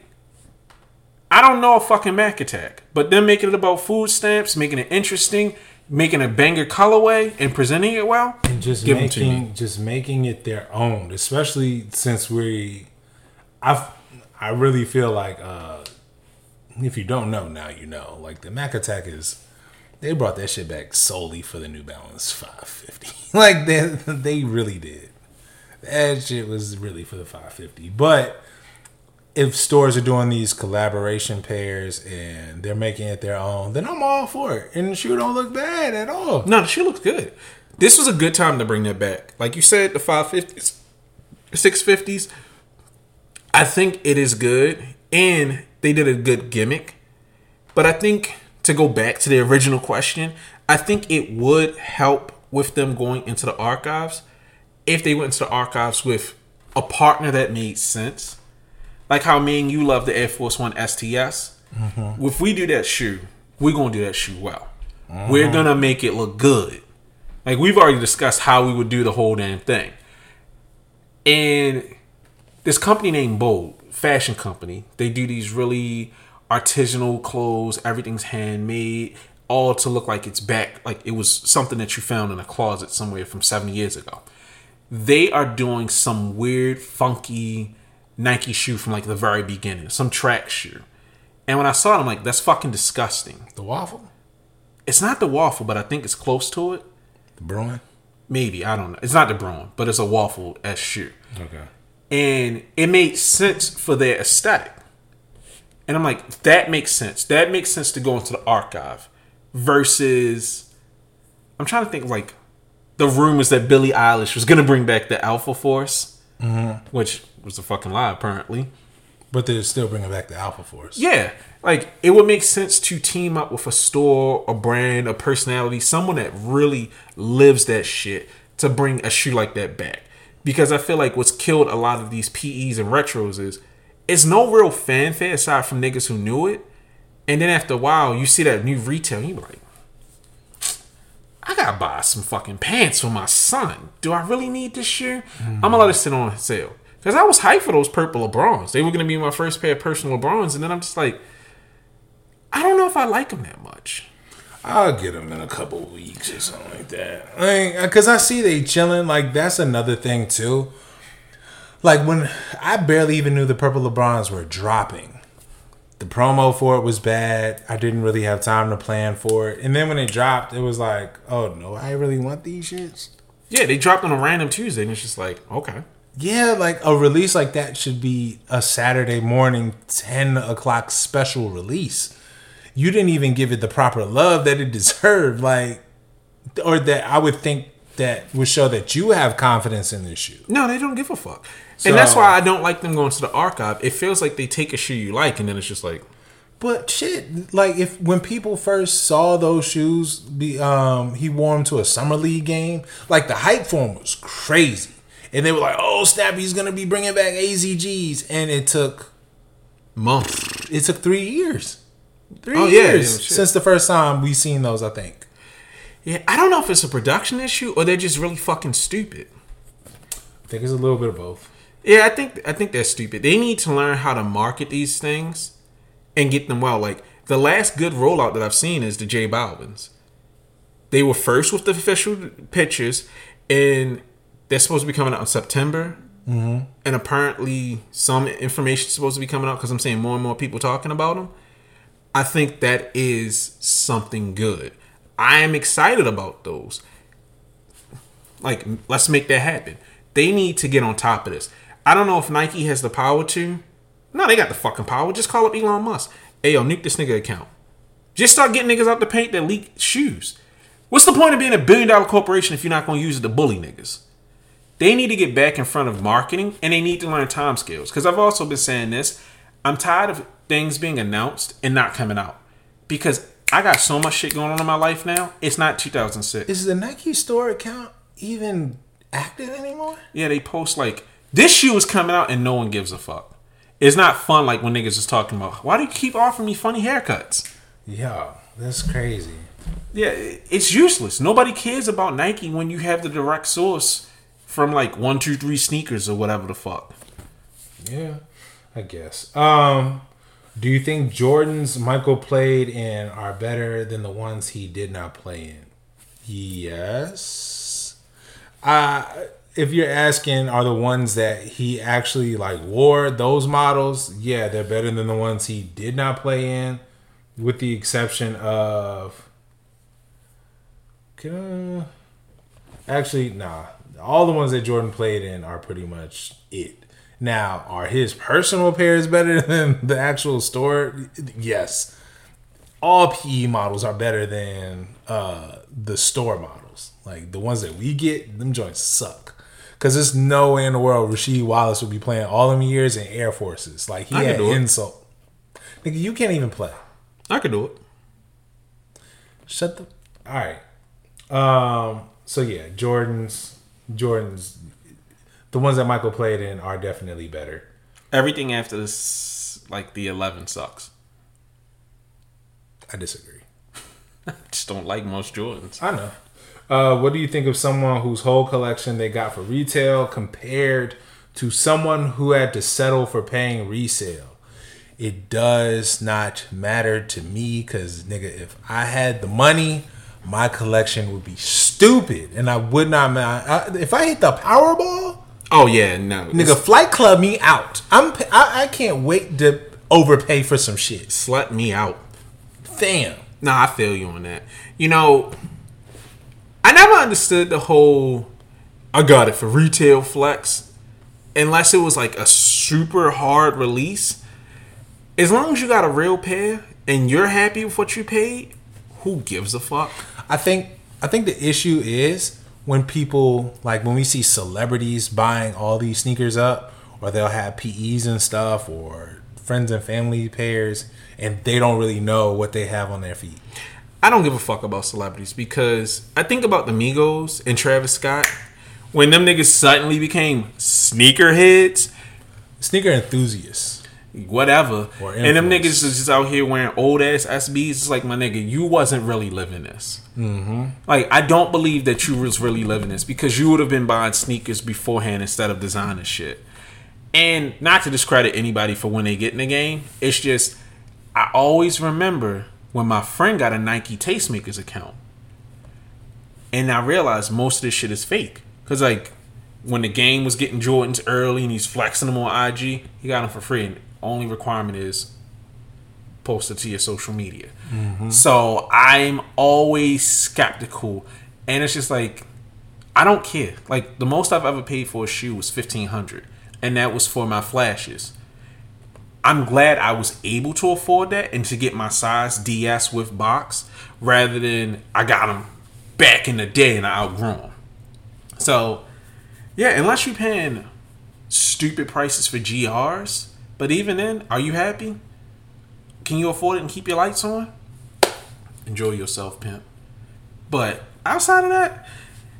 I don't know a fucking Mac Attack, but them making it about food stamps, making it interesting, making a banger colorway and presenting it well and just making just making it their own especially since we i i really feel like uh if you don't know now you know like the mac attack is they brought that shit back solely for the new balance 550 (laughs) like they they really did that shit was really for the 550 but if stores are doing these collaboration pairs and they're making it their own, then I'm all for it. And the shoe don't look bad at all. No, the shoe looks good. This was a good time to bring that back. Like you said, the 550s, 650s. I think it is good. And they did a good gimmick. But I think to go back to the original question, I think it would help with them going into the archives if they went into the archives with a partner that made sense like how me and you love the Air Force One STS. Mm-hmm. If we do that shoe, we're gonna do that shoe well. Mm-hmm. We're gonna make it look good. Like we've already discussed how we would do the whole damn thing. And this company named Bold, fashion company, they do these really artisanal clothes, everything's handmade, all to look like it's back, like it was something that you found in a closet somewhere from 70 years ago. They are doing some weird, funky, Nike shoe from like the very beginning, some track shoe. And when I saw it, I'm like, that's fucking disgusting. The waffle? It's not the waffle, but I think it's close to it. The Bruin? Maybe. I don't know. It's not the Bruin, but it's a waffle S shoe. Okay. And it made sense for their aesthetic. And I'm like, that makes sense. That makes sense to go into the archive versus I'm trying to think like the rumors that Billie Eilish was gonna bring back the Alpha Force, mm-hmm. which was a fucking lie, apparently. But they're still bringing back the Alpha Force. Yeah, like it would make sense to team up with a store, a brand, a personality, someone that really lives that shit to bring a shoe like that back. Because I feel like what's killed a lot of these PEs and retros is it's no real fanfare aside from niggas who knew it. And then after a while, you see that new retail, you like, I gotta buy some fucking pants for my son. Do I really need this shoe? Mm-hmm. I'm gonna let it sit on sale. Because I was hyped for those purple LeBrons. They were to be my first pair of personal LeBrons. And then I'm just like, I don't know if I like them that much. I'll get them in a couple weeks or something like that. Like, Because I see they chilling. Like, that's another thing, too. Like, when I barely even knew the purple LeBrons were dropping. The promo for it was bad. I didn't really have time to plan for it. And then when it dropped, it was like, oh, no, I really want these shits. Yeah, they dropped on a random Tuesday. And it's just like, okay. Yeah, like a release like that should be a Saturday morning, 10 o'clock special release. You didn't even give it the proper love that it (laughs) deserved. Like, or that I would think that would show that you have confidence in this shoe. No, they don't give a fuck. So, and that's why I don't like them going to the archive. It feels like they take a shoe you like and then it's just like. But shit, like if when people first saw those shoes, be um he wore them to a summer league game, like the hype for him was crazy and they were like, "Oh snap, he's gonna be bringing back AZGs," and it took Months. It took three years. Three Oh, years yeah, since the first time we seen those. I think. Yeah, I don't know if it's a production issue or they're just really fucking stupid. I think it's a little bit of both. Yeah, I think I think they're stupid. They need to learn how to market these things and get them well. Like the last good rollout that I've seen is the J Balvin's. They were first with the official pictures, and they're supposed to be coming out in September. Mm-hmm. And apparently, some information is supposed to be coming out because I'm seeing more and more people talking about them. I think that is something good. I am excited about those. Like, let's make that happen. They need to get on top of this. I don't know if Nike has the power to. No, they got the fucking power. Just call up Elon Musk. Hey, yo, nuke this nigga account. Just start getting niggas out the paint that leak shoes. What's the point of being a billion dollar corporation if you're not going to use it to bully niggas? They need to get back in front of marketing and they need to learn time skills. Because I've also been saying this. I'm tired of things being announced and not coming out. Because I got so much shit going on in my life now. It's not 2006. Is the Nike store account even active anymore? Yeah, they post like this shoe is coming out and no one gives a fuck. It's not fun like when niggas is talking about why do you keep offering me funny haircuts? Yeah, that's crazy. Yeah, it's useless. Nobody cares about Nike when you have the direct source from like one, two, three sneakers or whatever the fuck. Yeah, I guess. Um, do you think Jordans Michael played in are better than the ones he did not play in? Yes. Uh if you're asking are the ones that he actually like wore those models, yeah, they're better than the ones he did not play in, with the exception of can I, actually nah. All the ones that Jordan played in are pretty much it. Now, are his personal pairs better (laughs) than the actual store? Yes. All PE models are better than uh, the store models. Like the ones that we get, them joints suck. Cause there's no way in the world Rasheed Wallace would be playing all of them years in Air Forces. Like he I had do it. insult. Nigga, you can't even play. I could do it. Shut the. All right. Um. So yeah, Jordans. Jordans. The ones that Michael played in are definitely better. Everything after this, like the eleven, sucks. I disagree. I (laughs) just don't like most Jordans. I know. Uh, what do you think of someone whose whole collection they got for retail compared to someone who had to settle for paying resale? It does not matter to me because, nigga, if I had the money, my collection would be stupid and I would not. I, if I hit the Powerball, Oh yeah, no, nigga, flight club me out. I'm. I, I can't wait to overpay for some shit. slut me out. Damn. Nah, I feel you on that. You know, I never understood the whole I got it for retail flex unless it was like a super hard release. As long as you got a real pair and you're happy with what you paid, who gives a fuck? I think I think the issue is when people like when we see celebrities buying all these sneakers up, or they'll have PEs and stuff, or friends and family pairs, and they don't really know what they have on their feet. I don't give a fuck about celebrities because I think about the Migos and Travis Scott when them niggas suddenly became sneakerheads. Sneaker enthusiasts. whatever. And them niggas is just out here wearing old ass SBs. It's like my nigga, you wasn't really living this. Mm-hmm. Like I don't believe that you was really living this because you would have been buying sneakers beforehand instead of designer shit. And not to discredit anybody for when they get in the game, it's just I always remember when my friend got a Nike Tastemakers account, and I realized most of this shit is fake. Cause like when the game was getting Jordans early and he's flexing them on IG, he got them for free. And only requirement is post it to your social media. Mm-hmm. So I'm always skeptical, and it's just like I don't care. Like the most I've ever paid for a shoe was fifteen hundred, and that was for my flashes. I'm glad I was able to afford that and to get my size DS with box rather than I got them back in the day and I outgrew them. So, yeah, unless you're paying stupid prices for GRs, but even then, are you happy? Can you afford it and keep your lights on? Enjoy yourself, pimp. But outside of that,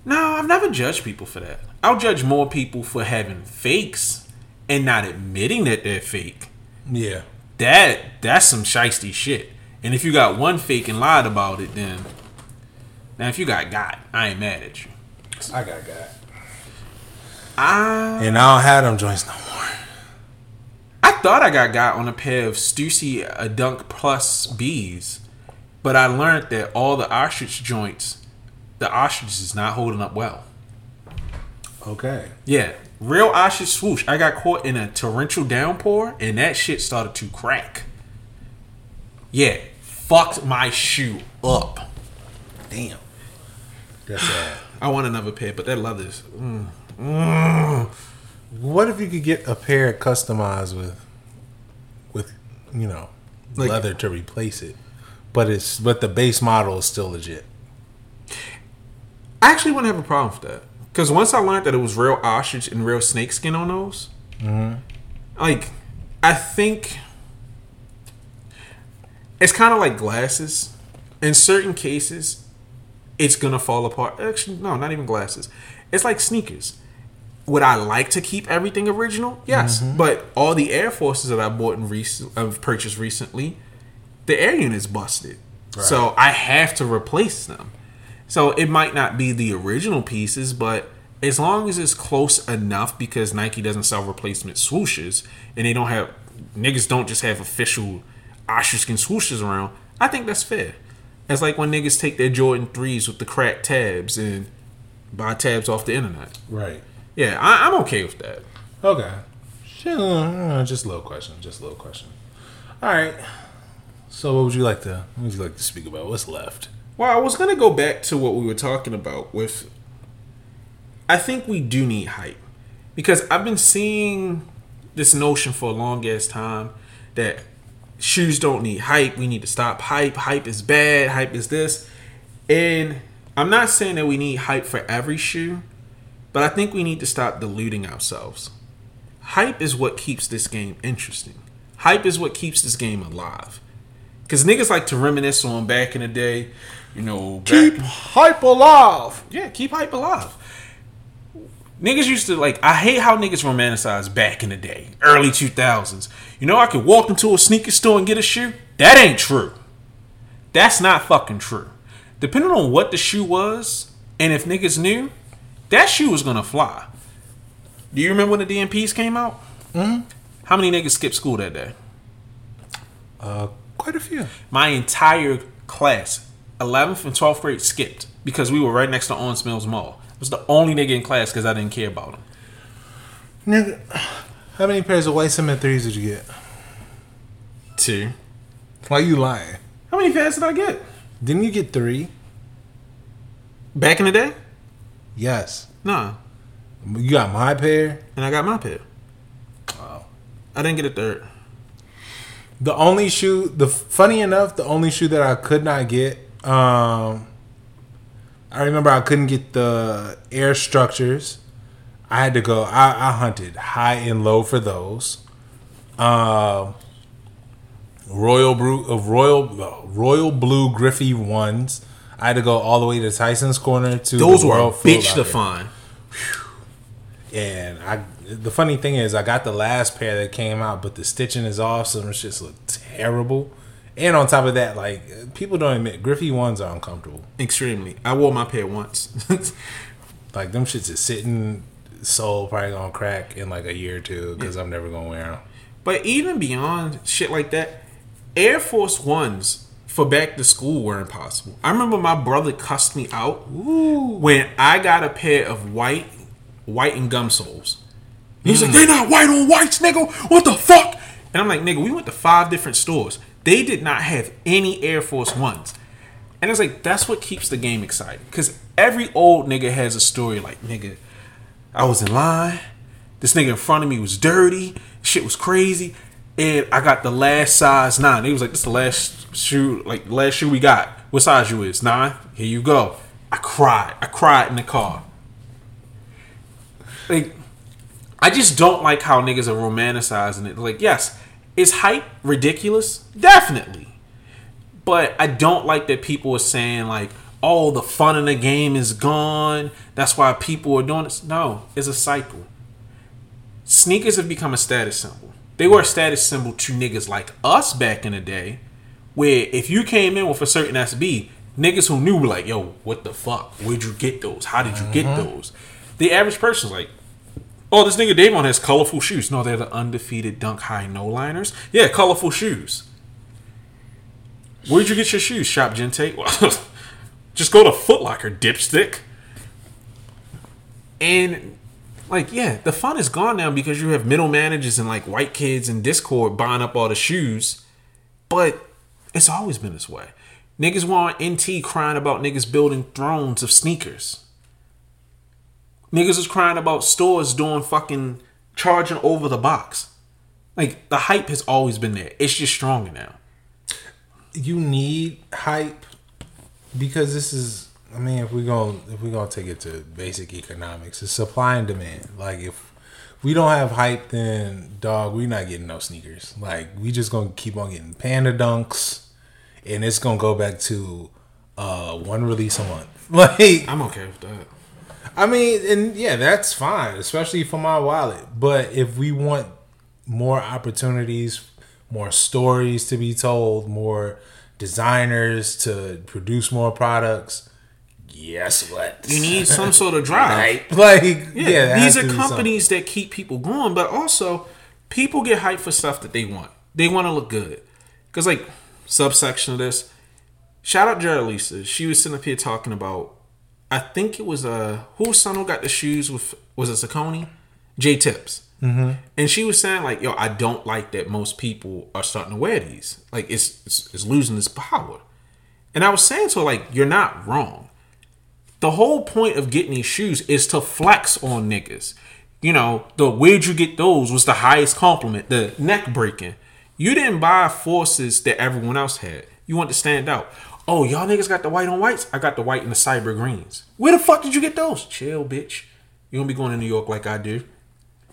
no, I've never judged people for that. I'll judge more people for having fakes and not admitting that they're fake. Yeah. that that's some shisty shit. And if you got one fake and lied about it, then now if you got got, I ain't mad at you. I got got. I And I don't have them joints no more. I thought I got got on a pair of Stussy a Dunk Plus B's, but I learned that all the ostrich joints, the ostrich is not holding up well. Okay. Yeah, real ostrich swoosh. I got caught in a torrential downpour, and that shit started to crack. Yeah, fucked my shoe up. Damn. That's (sighs) sad. I want another pair, but that leather's. Mm. What if you could get a pair customized with, with you know, Like- leather to replace it, but it's but the base model is still legit. I actually wouldn't have a problem with that. Because once I learned that it was real ostrich and real snake skin on those, mm-hmm. like, I think it's kind of like glasses. In certain cases, it's gonna fall apart. Actually, no, not even glasses. It's like sneakers. Would I like to keep everything original? Yes, mm-hmm. but all the Air Forces that I bought and rec- I've purchased recently, the air unit's busted. So I have to replace them. So it might not be the original pieces, but as long as it's close enough, because Nike doesn't sell replacement swooshes, and they don't have niggas don't just have official ostrich skin swooshes around. I think that's fair. It's like when niggas take their Jordan threes with the cracked tabs and buy tabs off the internet. Right. Yeah, I, I'm okay with that. Okay. Shit, uh, Just a little question. Just a little question. All right. So, what would you like to? What would you like to speak about? What's left? Well, I was gonna go back to what we were talking about with. I think we do need hype because I've been seeing this notion for a long ass time that shoes don't need hype. We need to stop hype. Hype is bad. Hype is this, and I'm not saying that we need hype for every shoe, but I think we need to stop deluding ourselves. Hype is what keeps this game interesting. Hype is what keeps this game alive. Cause niggas like to reminisce on back in the day, you know. Back, hype alive. yeah, keep hype alive. Niggas used to like. I hate how niggas romanticize back in the day, early two thousands. You know, I could walk into a sneaker store and get a shoe. That ain't true. That's not fucking true. Depending on what the shoe was, and if niggas knew, that shoe was gonna fly. Do you remember when the DMPs came out? Mm-hmm. How many niggas skipped school that day? Uh, quite a few. my entire class, 11th and 12th grade, skipped because we were right next to Owings Mills Mall. I was the only nigga in class because I didn't care about him. Nigga, how many pairs of white cement threes did you get? Two. Why you lying? How many pairs did I get? Didn't you get three? Back in the day? Yes. Nah. You got my pair. And I got my pair. Oh. I didn't get a third. The only shoe, the funny enough, the only shoe that I could not get, um, I remember I couldn't get the air structures. I had to go. I, I hunted high and low for those. Um, Royal Blue of Royal uh, Royal Blue Griffey ones. I had to go all the way to Tyson's corner to Those the were a World bitch to find. And I, the funny thing is, I got the last pair that came out, but the stitching is off, so them shits look terrible. And on top of that, like people don't admit, Griffey ones are uncomfortable. Extremely. I wore my pair once. (laughs) Like them shits is sitting, sole probably gonna crack in like a year or two because I'm never gonna wear them. but even beyond shit like that, Air Force Ones for back to school were impossible. I remember my brother cussed me out when I got a pair of white, white and gum soles. He's like, mm. "They're not white on whites, nigga. What the fuck? And I'm like, nigga, we went to five different stores. They did not have any Air Force Ones. And it's like, that's what keeps the game exciting. Because every old nigga has a story like, nigga, I was in line. This nigga in front of me was dirty. Shit was crazy. And I got the last size nine. He was like, this the last shoe, like, last shoe we got. What size you is? Nine? Here you go. I cried. I cried in the car. Like, I just don't like how niggas are romanticizing it. Like, yes, is hype ridiculous? Definitely. But I don't like that people are saying like, "Oh, the fun in the game is gone. That's why people are doing this." No, it's a cycle. Sneakers have become a status symbol. They were a status symbol to niggas like us back in the day, where if you came in with a certain SB, niggas who knew were like, yo, what the fuck? Where'd you get those? How did you get mm-hmm. those? The average person's like, oh, this nigga Davon has colorful shoes. No, they're the undefeated Dunk High no liners. Yeah, colorful shoes. Where'd you get your shoes, Shop Gente? Well, (laughs) just go to Foot Locker, dipstick. And like, yeah, the fun is gone now because you have middle managers and like white kids in Discord buying up all the shoes. But it's always been this way. Niggas want NT crying about niggas building thrones of sneakers. Niggas was crying about stores doing fucking charging over the box. Like the hype has always been there. It's just stronger now. You need hype because this is. I mean, if we go if we gonna take it to basic economics, it's supply and demand. Like if we don't have hype, then dog, we not getting no sneakers. Like we just gonna keep on getting panda dunks, and it's gonna go back to uh one release a month. (laughs) Like I'm okay with that. I mean, and yeah, that's fine, especially for my wallet. But if we want more opportunities, more stories to be told, more designers to produce more products, guess what? You need (laughs) some sort of drive. like, Yeah, yeah, these are companies that keep people going, but also people get hyped for stuff that they want. They want to look good. Because, like, subsection of this, shout out Jared Lisa. She was sitting up here talking about, I think it was uh, who son who got the shoes with, was it Saucony? J Tips. Mm-hmm. And she was saying, like, yo, I don't like that most people are starting to wear these. Like, it's, it's, it's losing its power. And I was saying to her, like, you're not wrong the whole point of getting these shoes is to flex on niggas. You know, the where'd you get those was the highest compliment, the neck breaking. You didn't buy forces that everyone else had. You want to stand out. Oh, y'all niggas got the white on whites? I got the white and the cyber greens. Where the fuck did you get those? Chill, bitch. You gonna be going to New York like I do.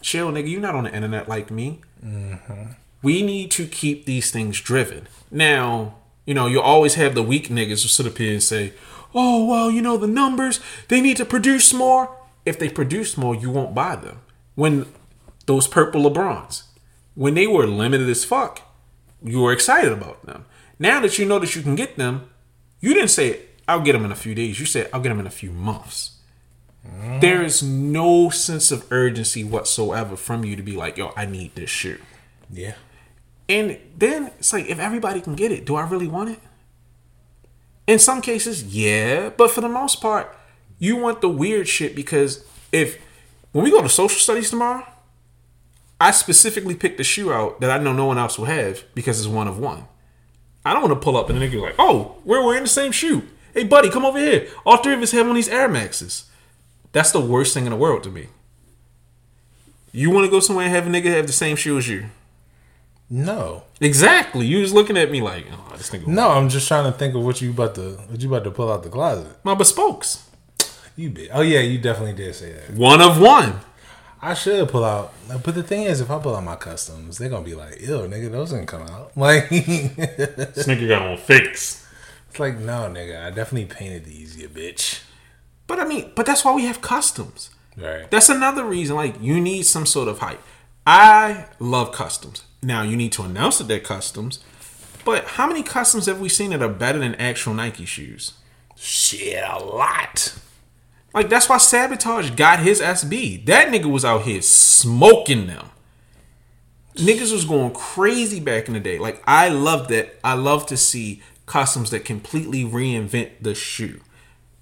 Chill, nigga. You not on the internet like me. Mm-hmm. We need to keep these things driven. Now, you know, you always have the weak niggas who sit up here and say, oh, well, you know, the numbers, they need to produce more. If they produce more, you won't buy them. When those purple LeBrons, when they were limited as fuck, you were excited about them. Now that you know that you can get them, you didn't say, I'll get them in a few days. You said, I'll get them in a few months. There is no sense of urgency whatsoever from you to be like, yo, I need this shoe. Yeah. And then it's like, if everybody can get it, do I really want it? In some cases, yeah, but for the most part, you want the weird shit because if when we go to social studies tomorrow, I specifically picked a shoe out that I know no one else will have because it's one of one. I don't want to pull up and the nigga like, oh, we're wearing the same shoe. Hey, buddy, come over here. All three of us have on these Air Maxes. That's the worst thing in the world to me. You want to go somewhere and have a nigga have the same shoe as you? No. Exactly. You was looking at me like, oh, this nigga. No, I'm just trying to think of what you about to what you about to pull out the closet. My bespokes. You did. Oh yeah, you definitely did say that. One of one. I should pull out, but the thing is, if I pull out my customs, they're gonna be like, "Ew, nigga, those didn't come out." (laughs) Like, it's This nigga got on fakes. It's like, no, nigga, I definitely painted these, you bitch. But I mean, but that's why we have customs. Right. That's another reason. Like, you need some sort of hype. I love customs. Now, you need to announce that they're customs. But how many customs have we seen that are better than actual Nike shoes? Shit, a lot. Like that's why Sabotage got his SB. That nigga was out here smoking them. Niggas was going crazy back in the day. Like I love that. I love to see customs that completely reinvent the shoe.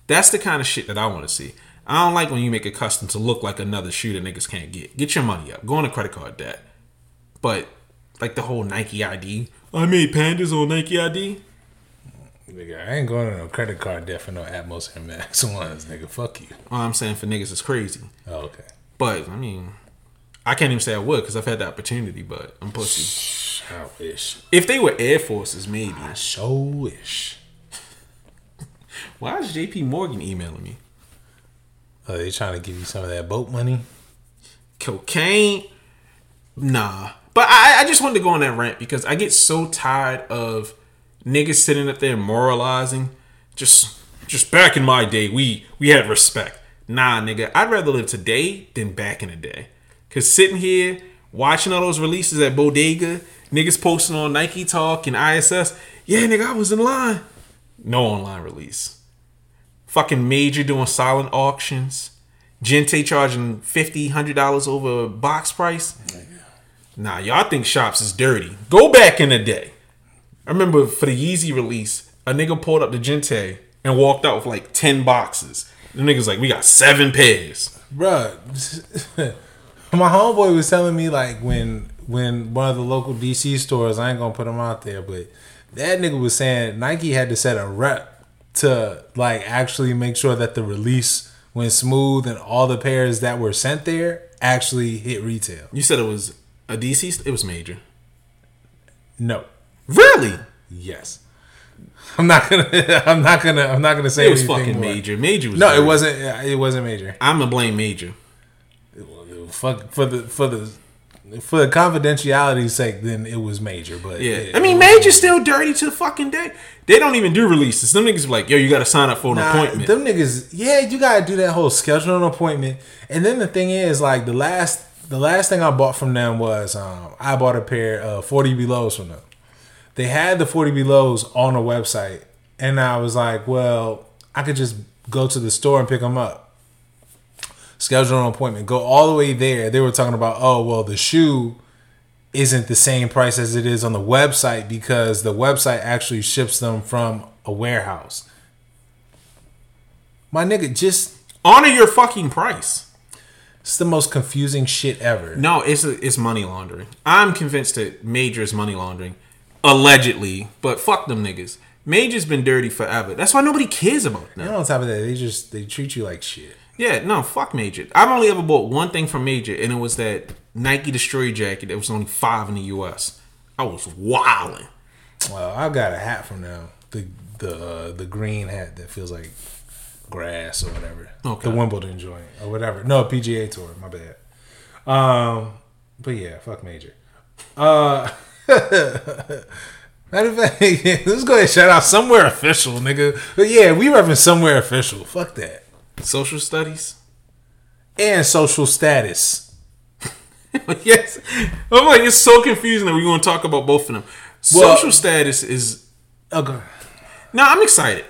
That's the kind of shit that I want to see. I don't like when you make a custom to look like another shoe that niggas can't get. Get your money up. Go on a credit card debt. But like the whole Nike ID. I made pandas on Nike ID. Nigga, I ain't going on no credit card debt for no Atmos Max (laughs) ones, nigga. Fuck you. All I'm saying for niggas is crazy. Oh, okay. But I mean, I can't even say I would because I've had the opportunity. But I'm pussy. I wish. If they were Air Forces, maybe. I so wish. Why is JP Morgan emailing me? Are they trying to give you some of that boat money? Cocaine? Nah. But I, I just wanted to go on that rant because I get so tired of niggas sitting up there moralizing. Just, just back in my day, we we had respect. Nah, nigga, I'd rather live today than back in the day. Cause sitting here watching all those releases at Bodega, niggas posting on Nike Talk and ISS. Yeah, nigga, I was in line. No online release. Fucking Major doing silent auctions. Gente charging fifty, hundred dollars over box price. Nah, y'all think shops is dirty. Go back in the day. I remember for the Yeezy release, a nigga pulled up the Gente and walked out with like ten boxes. The nigga's like, we got seven pairs. Bruh, (laughs) my homeboy was telling me like when when one of the local DC stores, I ain't gonna put them out there, but that nigga was saying Nike had to set a rep to like actually make sure that the release went smooth and all the pairs that were sent there actually hit retail. You said it was a DC. st- It was major. No. Really? Yes. I'm not gonna. (laughs) I'm not gonna. I'm not gonna say It was fucking more. major. Major was No, it wasn't. It wasn't major. I'm gonna blame major. Fuck for the for the for the confidentiality's sake. Then it was major. But Yeah, it- I mean, major's still dirty to the fucking day. They don't even do releases. Them niggas be like, yo, you got to sign up for an Nah, appointment. Them niggas, yeah, you gotta do that whole schedule an appointment. And then the thing is, like the last the last thing I bought from them was um, I bought a pair of 40 belows from them. They had the 40 belows on the website, and I was like, well, I could just go to the store and pick them up. Schedule an appointment, go all the way there. They were talking about, oh well, the shoe isn't the same price as it is on the website because the website actually ships them from a warehouse. My nigga, just Honor your fucking price. it's the most confusing shit ever. No, it's it's money laundering. I'm convinced that major is money laundering, allegedly. But fuck them niggas. Major's been dirty forever. That's why nobody cares about them. And on top of that, they just they treat you like shit. Yeah, no, fuck Major. I've only ever bought one thing from Major, and it was that Nike Destroy jacket. That was only five in the U.S. I was wilding. Well, I got a hat from them. The the uh, the green hat that feels like grass or whatever. Okay. The Wimbledon joint or whatever. No, PGA tour. My bad. Um, but yeah, fuck major. Uh, (laughs) (laughs) matter of fact, (laughs) let's go ahead and shout out somewhere official, nigga. But yeah, we repping somewhere official. Fuck that. SOLEcial Studies. And social status. (laughs) yes, I'm like it's so confusing that we're going to talk about both of them. Well- Social status is Okay. now. I'm excited.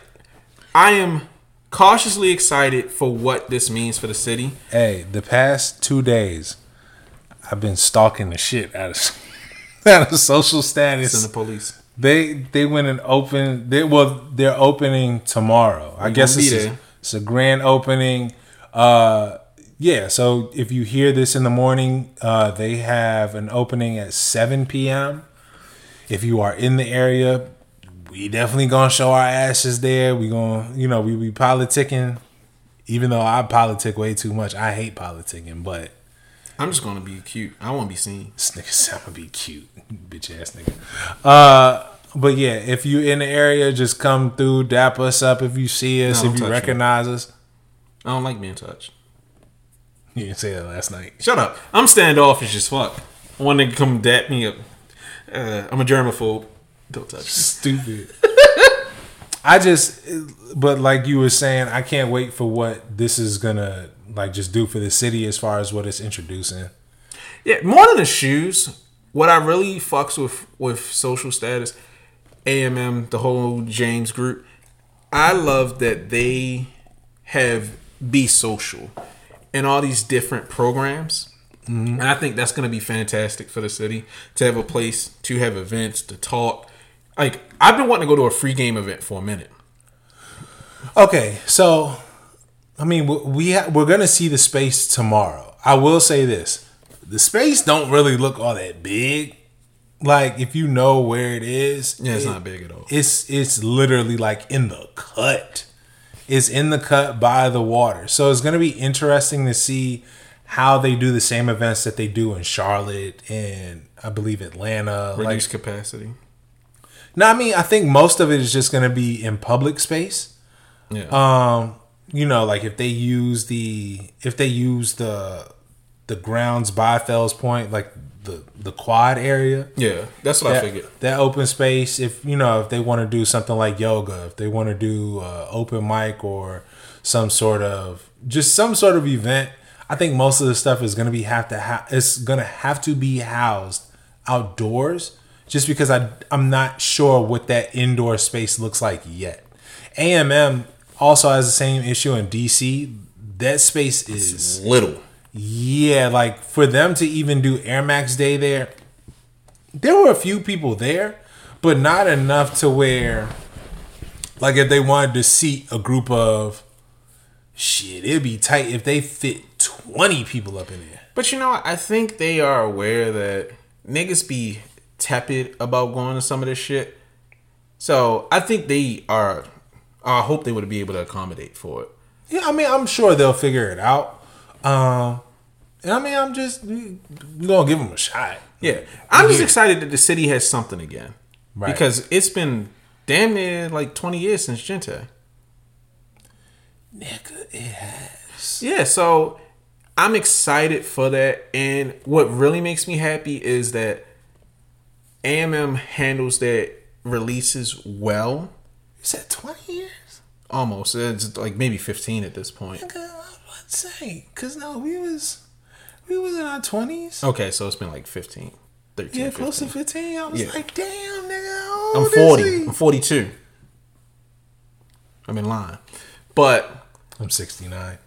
I am cautiously excited for what this means for the city. Hey, the past two days, I've been stalking the shit out of (laughs) out of social status. It's in the police. They they went and open. They well, they're opening tomorrow. I guess gonna it's a, it's a grand opening. Uh, yeah. So if you hear this in the morning, uh, they have an opening at seven p.m. If you are in the area, we definitely gonna show our asses there. We gonna, you know, we be politicking. Even though I politic way too much, I hate politicking, but I'm just to be cute. I want to be seen. this nigga gonna be cute, (laughs) bitch ass nigga. Uh, but yeah, if you in the area, just come through, dap us up if you see us, No, if don't you touch me. recognize us. I don't like being touched. You didn't say that last night. Shut up. I'm standoffish as fuck. One nigga come dap me up. Uh, I'm a germaphobe. Don't touch me. Stupid. (laughs) I just, but like you were saying, I can't wait for what this is gonna like just do for the city as far as what it's introducing. Yeah, more than the shoes, what I really fucks with with social status, AMM, the whole James group, I love that they have Be Social and all these different programs. Mm-hmm. And I think that's going to be fantastic for the city to have a place to have events, to talk. Like, I've been wanting to go to a free game event for a minute. Okay, so I mean, we- ha- we're gonna see the space tomorrow. I will say this: the space don't really look all that big. Like if you know where it is, Yeah, it's it- not big at all. It's it's literally like in the cut. It's in the cut by the water. So it's gonna be interesting to see how they do the same events that they do in Charlotte and I believe Atlanta. Like, Reduced capacity. no, I mean I think most of it is just gonna be in public space Yeah. um you know like if they use the if they use the the grounds by Fells Point like the the quad area yeah, that's what I that, figured. that open space if you know if they want to do something like yoga if they want to do uh, open mic or some sort of just some sort of event I think most of the stuff is gonna be have to ha- it's gonna have to be housed outdoors, just because I I'm not sure what that indoor space looks like yet. AMM also has the same issue in DC. That space is Little. yeah, like for them to even do Air Max Day there, there were a few people there, but not enough to where, like, if they wanted to seat a group of shit, it'd be tight if they fit 20 people up in there. But you know. I think they are aware that niggas be tepid about going to some of this shit. So I think they are. I hope they would be able to accommodate for it. Yeah, I mean, I'm sure they'll figure it out. Um, and I mean, I'm just we gonna give them a shot. Yeah, I'm just excited that the city has something again Right. because it's been damn near like 20 years since Gente. Nigga, it has. Yeah, so I'm excited for that. And what really makes me happy is that AMM handles their releases well. Is that 20 years? Almost. It's like maybe 15 at this point. Nigga, I was about to say, cause no, we was we was in our 20s. Okay, so it's been like 15, 13. Yeah, close to 15. 15. I was Yeah. like, damn, nigga, I'm 40. is he? I'm 42. I'm in line. But I'm 69.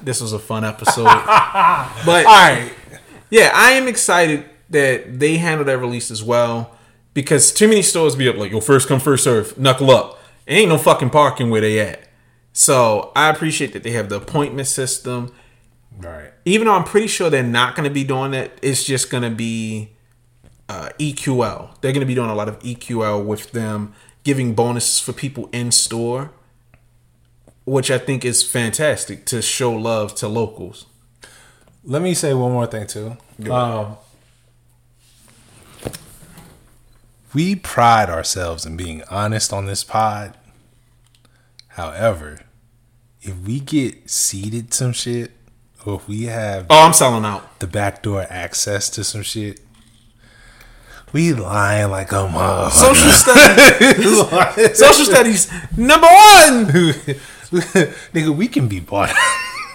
this was a fun episode. (laughs) but All right. yeah, I am excited that they handled that release as well because too many stores be up like, yo, first come, first serve, knuckle up. Ain't no fucking parking where they at. So I appreciate that they have the appointment system. Right. Even though I'm pretty sure they're not going to be doing that, it's just going to be uh, EQL. They're going to be doing a lot of EQL with them, giving bonuses for people in store, which I think is fantastic to show love to locals. Let me say one more thing too. Um, we pride ourselves in being honest on this pod. However, if we get seeded some shit, or if we have Oh, I'm selling out. the backdoor access to some shit, we lying like a motherfucker. Social studies. (laughs) Social studies number one. (laughs) Nigga, we can be bought.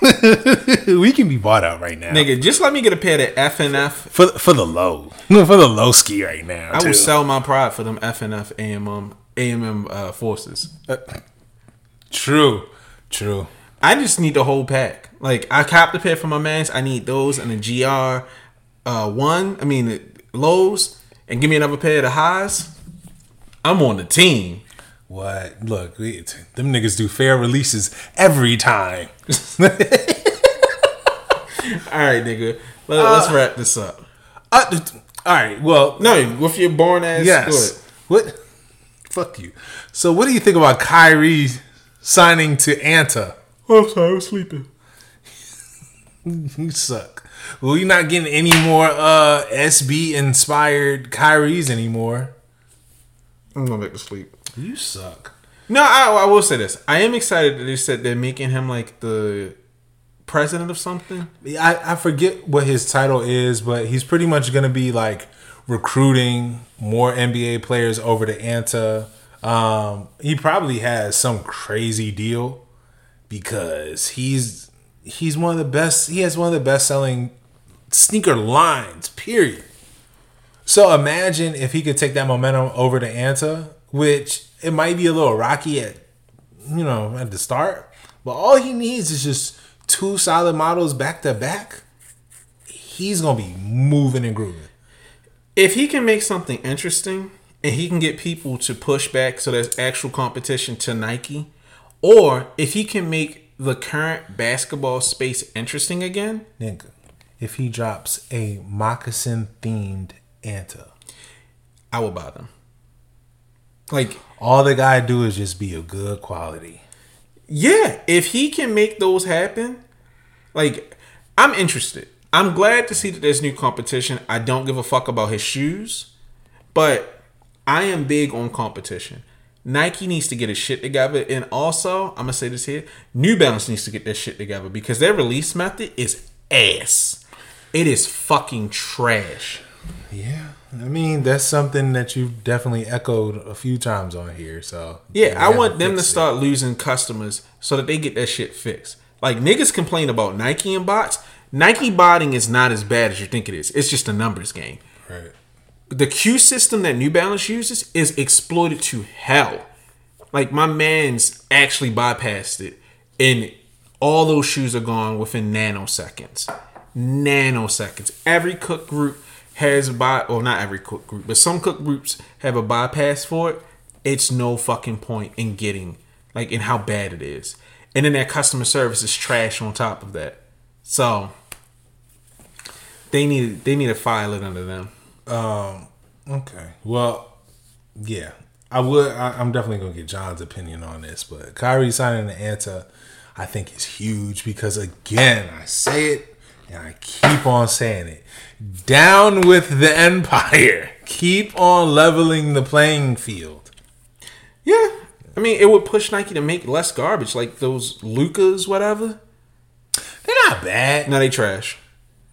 (laughs) we can be bought out right now. Nigga, just let me get a pair of F and F. for for the low, for the low ski right now. I too. will sell my pride for them F and F AMM AMM uh, forces. True, true. I just need the whole pack. Like I copped a pair for my mans. I need those and the GR uh, one. I mean lows, and give me another pair of highs. I'm on the team. What? Look, we, them niggas do fair releases every time. (laughs) All right, nigga. Let, us wrap this up. Uh, all right. Well, No, with your born ass. yes. What? Fuck you. So, what do you think about Kyrie signing to Anta? Oh, I'm sorry, I was sleeping. (laughs) You suck. Well, you're not getting any more uh, SB inspired Kyries anymore. I'm going back to sleep. You suck. No, I, I will say this. I am excited that they said they're making him like the president of something. I, I forget what his title is, but he's pretty much going to be like recruiting more NBA players over to Anta. Um, he probably has some crazy deal because he's he's one of the best. He has one of the best selling sneaker lines. Period. So imagine if he could take that momentum over to Anta, which it might be a little rocky at you know at the start, but all he needs is just two solid models back to back. He's gonna be moving and grooving. If he can make something interesting and he can get people to push back so there's actual competition to Nike, or if he can make the current basketball space interesting again, Nigga, if he drops a moccasin themed Anta, I will buy them. Like, all the guy do is just be a good quality. yeah, if he can make those happen, like, I'm interested. I'm glad to see that there's new competition. I don't give a fuck about his shoes, but I am big on competition. Nike needs to get his shit together, and also I'm gonna say this here: New Balance needs to get their shit together because their release method is ass. It is fucking trash. Yeah, I mean that's something that you've definitely echoed a few times on here. So Yeah, I want them to it. start losing customers so that they get that shit fixed. Like niggas complain about Nike and bots. Nike botting is not as bad as you think it is. It's just a numbers game. Right. The Q system that New Balance uses is exploited to hell. Like my man's actually bypassed it, and all those shoes are gone within nanoseconds. Nanoseconds. Every cook group has a by, or not every cook group, but some cook groups have a bypass for it. It's no fucking point in getting like in how bad it is, and then their customer service is trash on top of that. So they need they need to file it under them. Um. Okay. Well, yeah. I would. I, I'm definitely gonna get John's opinion on this, but Kyrie signing the Anta, I think is huge because again, I say it and I keep on saying it. Down with the Empire. Keep on leveling the playing field. Yeah, I mean it would push Nike to make less garbage, like those Lukas, whatever. They're not bad. No, they trash.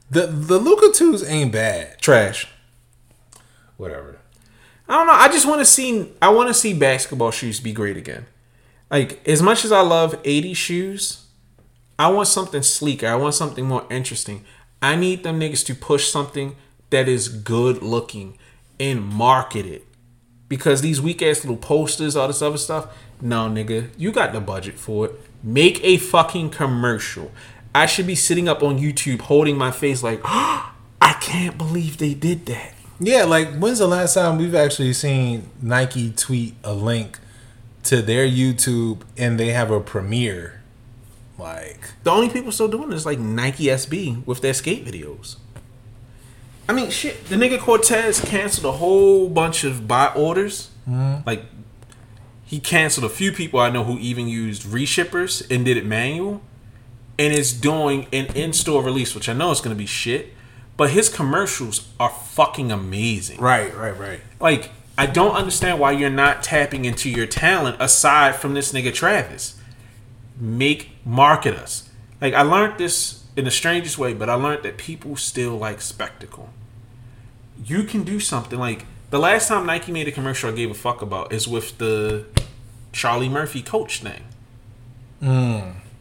The the Luka twos ain't bad. Trash. Whatever. I don't know. I just want to see. I want to see basketball shoes be great again. Like as much as I love '80s shoes, I want something sleeker. I want something more interesting. I need them niggas to push something that is good looking and market it. Because these weak ass little posters, all this other stuff, no nigga, you got the budget for it. Make a fucking commercial. I should be sitting up on YouTube holding my face like, (gasps) I can't believe they did that. Yeah, like when's the last time we've actually seen Nike tweet a link to their YouTube and they have a premiere? Like The only people still doing this is like Nike SB with their skate videos. I mean, shit. The nigga Corteiz canceled a whole bunch of buy orders. Mm-hmm. Like, he canceled a few people I know who even used reshippers and did it manual, and is doing an in-store release, which I know is going to be shit. But his commercials are fucking amazing. Right, right, right. Like, I don't understand why you're not tapping into your talent aside from this nigga Travis. Make market us. Like I learned this in the strangest way, but I learned that people still like spectacle. You can do something like the last time Nike made a commercial I gave a fuck about is with the Charlie Murphy coach thing.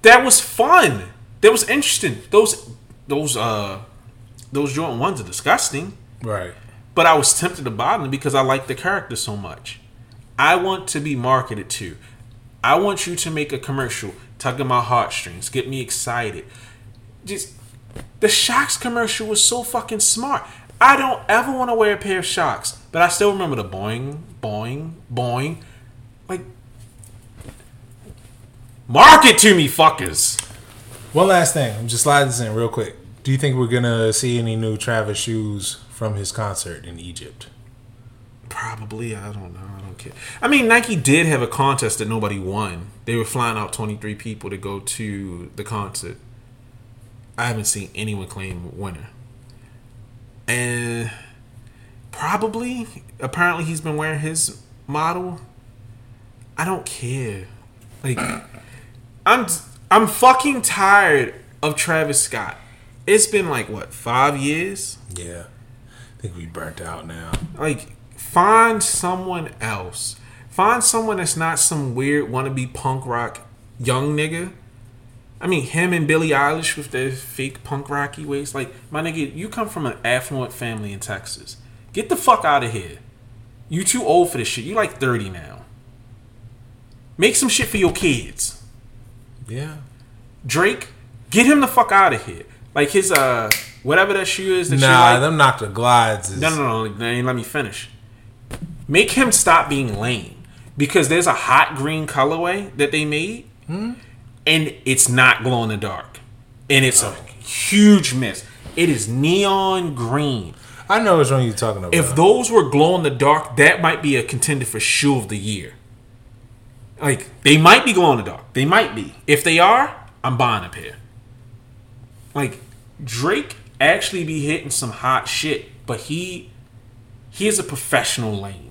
That was fun. That was interesting. Those those uh those Jordan ones are disgusting. Right. But I was tempted to buy them because I like the character so much. I want to be marketed to. I want you to make a commercial, tugging my heartstrings, get me excited. Just the Shox commercial was so fucking smart. I don't ever want to wear a pair of Shox, but I still remember the boing, boing, boing. Like, market to me, fuckers. One last thing. I'm just slide this in real quick. Do you think we're gonna see any new Travis shoes from his concert in Egypt? Probably, I don't know. I. I mean, Nike did have a contest that nobody won. They were flying out 23 people to go to the concert. I haven't seen anyone claim winner. And probably, apparently, he's been wearing his model. I don't care. Like, (coughs) I'm I'm fucking tired of Travis Scott. It's been like what five years. Yeah. I think we burnt out now. Like, find someone else. Find someone that's not some weird wannabe punk rock young nigga. I mean, him and Billie Eilish with their fake punk rocky ways. Like, my nigga, you come from an affluent family in Texas. Get the fuck out of here. You too old for this shit. You like 30 now. Make some shit for your kids. Yeah. Drake, get him the fuck out of here. Like his uh whatever that shoe is that you Nah, like. them NOCTA Glides is No, no, no. no, Let me finish. Make him stop being lame because there's a hot green colorway that they made, and it's not glow in the dark, and it's a oh. huge miss. It is neon green. I know which one you're talking about. If those were glow in the dark, that might be a contender for shoe of the year. Like they might be glow in the dark. They might be. If they are, I'm buying a pair. Like Drake actually be hitting some hot shit, but he he is a professional lane.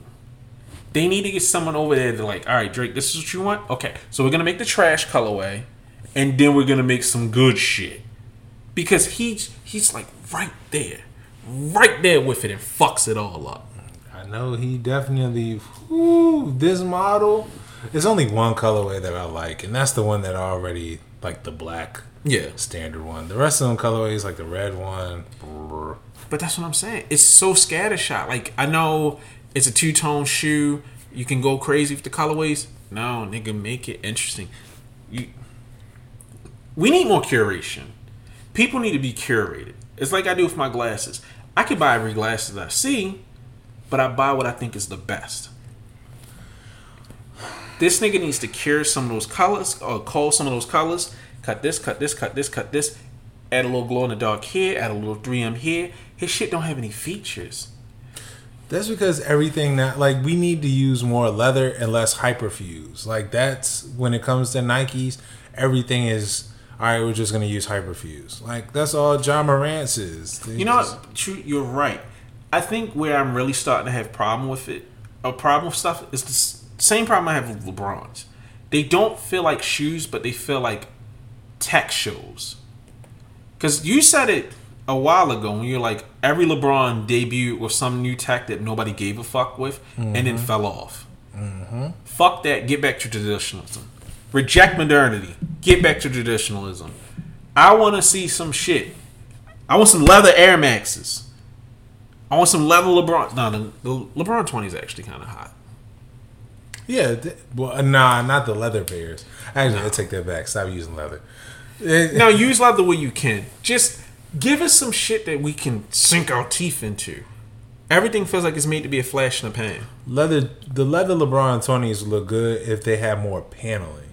They need to get someone over there to like, all right, Drake, this is what you want. Okay, so we're gonna make the trash colorway, and then we're gonna make some good shit because he's he's like right there, right there with it and fucks it all up. I know he definitely. This model. There's only one colorway that I like, and that's the one that I already like the black Yeah. standard one. The rest of them colorways, like the red one. But that's what I'm saying. It's so scattershot. Like I know it's a two tone shoe. You can go crazy with the colorways. No, nigga, make it interesting. You, we need more curation. People need to be curated. It's like I do with my glasses. I could buy every glasses I see, but I buy what I think is the best. This nigga needs to cure some of those colors or call some of those colors. Cut this, cut this, cut this, cut this. Add a little glow in the dark here. Add a little 3M here. His shit don't have any features. That's because everything that like we need to use more leather and less hyperfuse. Like that's when it comes to Nikes, everything is all right. We're just gonna use hyperfuse. Like that's all Ja Morant's is. They You know just- what? True, you're right. I think where I'm really starting to have problem with it, a problem with stuff is the same problem I have with LeBrons. They don't feel like shoes, but they feel like tech shows. Because you said it a while ago when you're like every LeBron debuted with some new tech that nobody gave a fuck with, and then mm-hmm. fell off. Mm-hmm. Fuck that. Get back to traditionalism. Reject modernity. Get back to traditionalism. I want to see some shit. I want some leather Air Maxes. I want some leather LeBron. No, the, the LeBron 20 is actually kind of hot. yeah. th- well, uh, nah, not the leather pairs. Actually, I take that back. Stop using leather. Now, (laughs) use leather where you can. Just give us some shit that we can sink our teeth into. Everything feels like it's made to be a flash in the pan. leather. The leather LeBron twenties look good if they have more paneling.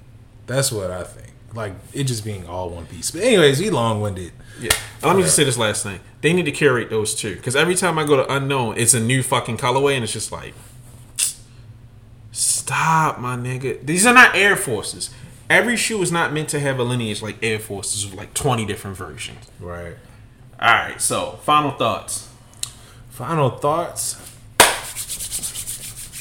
That's what I think. Like it just being all one piece. But anyways, he long winded. Yeah. Let me just say this last thing. They need to curate those too. Because every time I go to Unknown, it's a new fucking colorway, and it's just like, stop, my nigga. These are not Air Forces. Every shoe is not meant to have a lineage like Air Forces with like 20 different versions. Right. All right, so final thoughts. Final thoughts.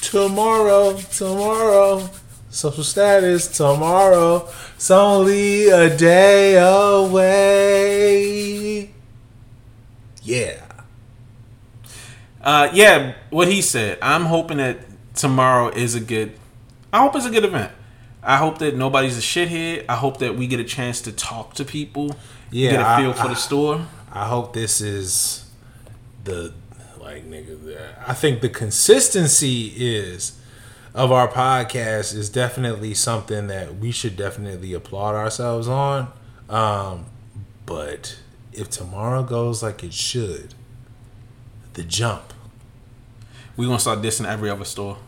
Tomorrow, tomorrow. Social status tomorrow. It's only a day away. Yeah. Uh, yeah, what he said. I'm hoping that tomorrow is a good. I hope it's a good event. I hope that nobody's a shithead. I hope that we get a chance to talk to people. Yeah, get a feel for I- the store. I hope this is the like nigga. I think the consistency is of our podcast is definitely something that we should definitely applaud ourselves on. Um, but if tomorrow goes like it should, the jump We're gonna start dissing every other store.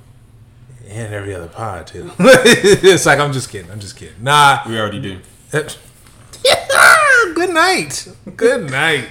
And every other pod too. (laughs) it's like I'm just kidding. I'm just kidding. Nah. We already do. (laughs) Good night. Good night.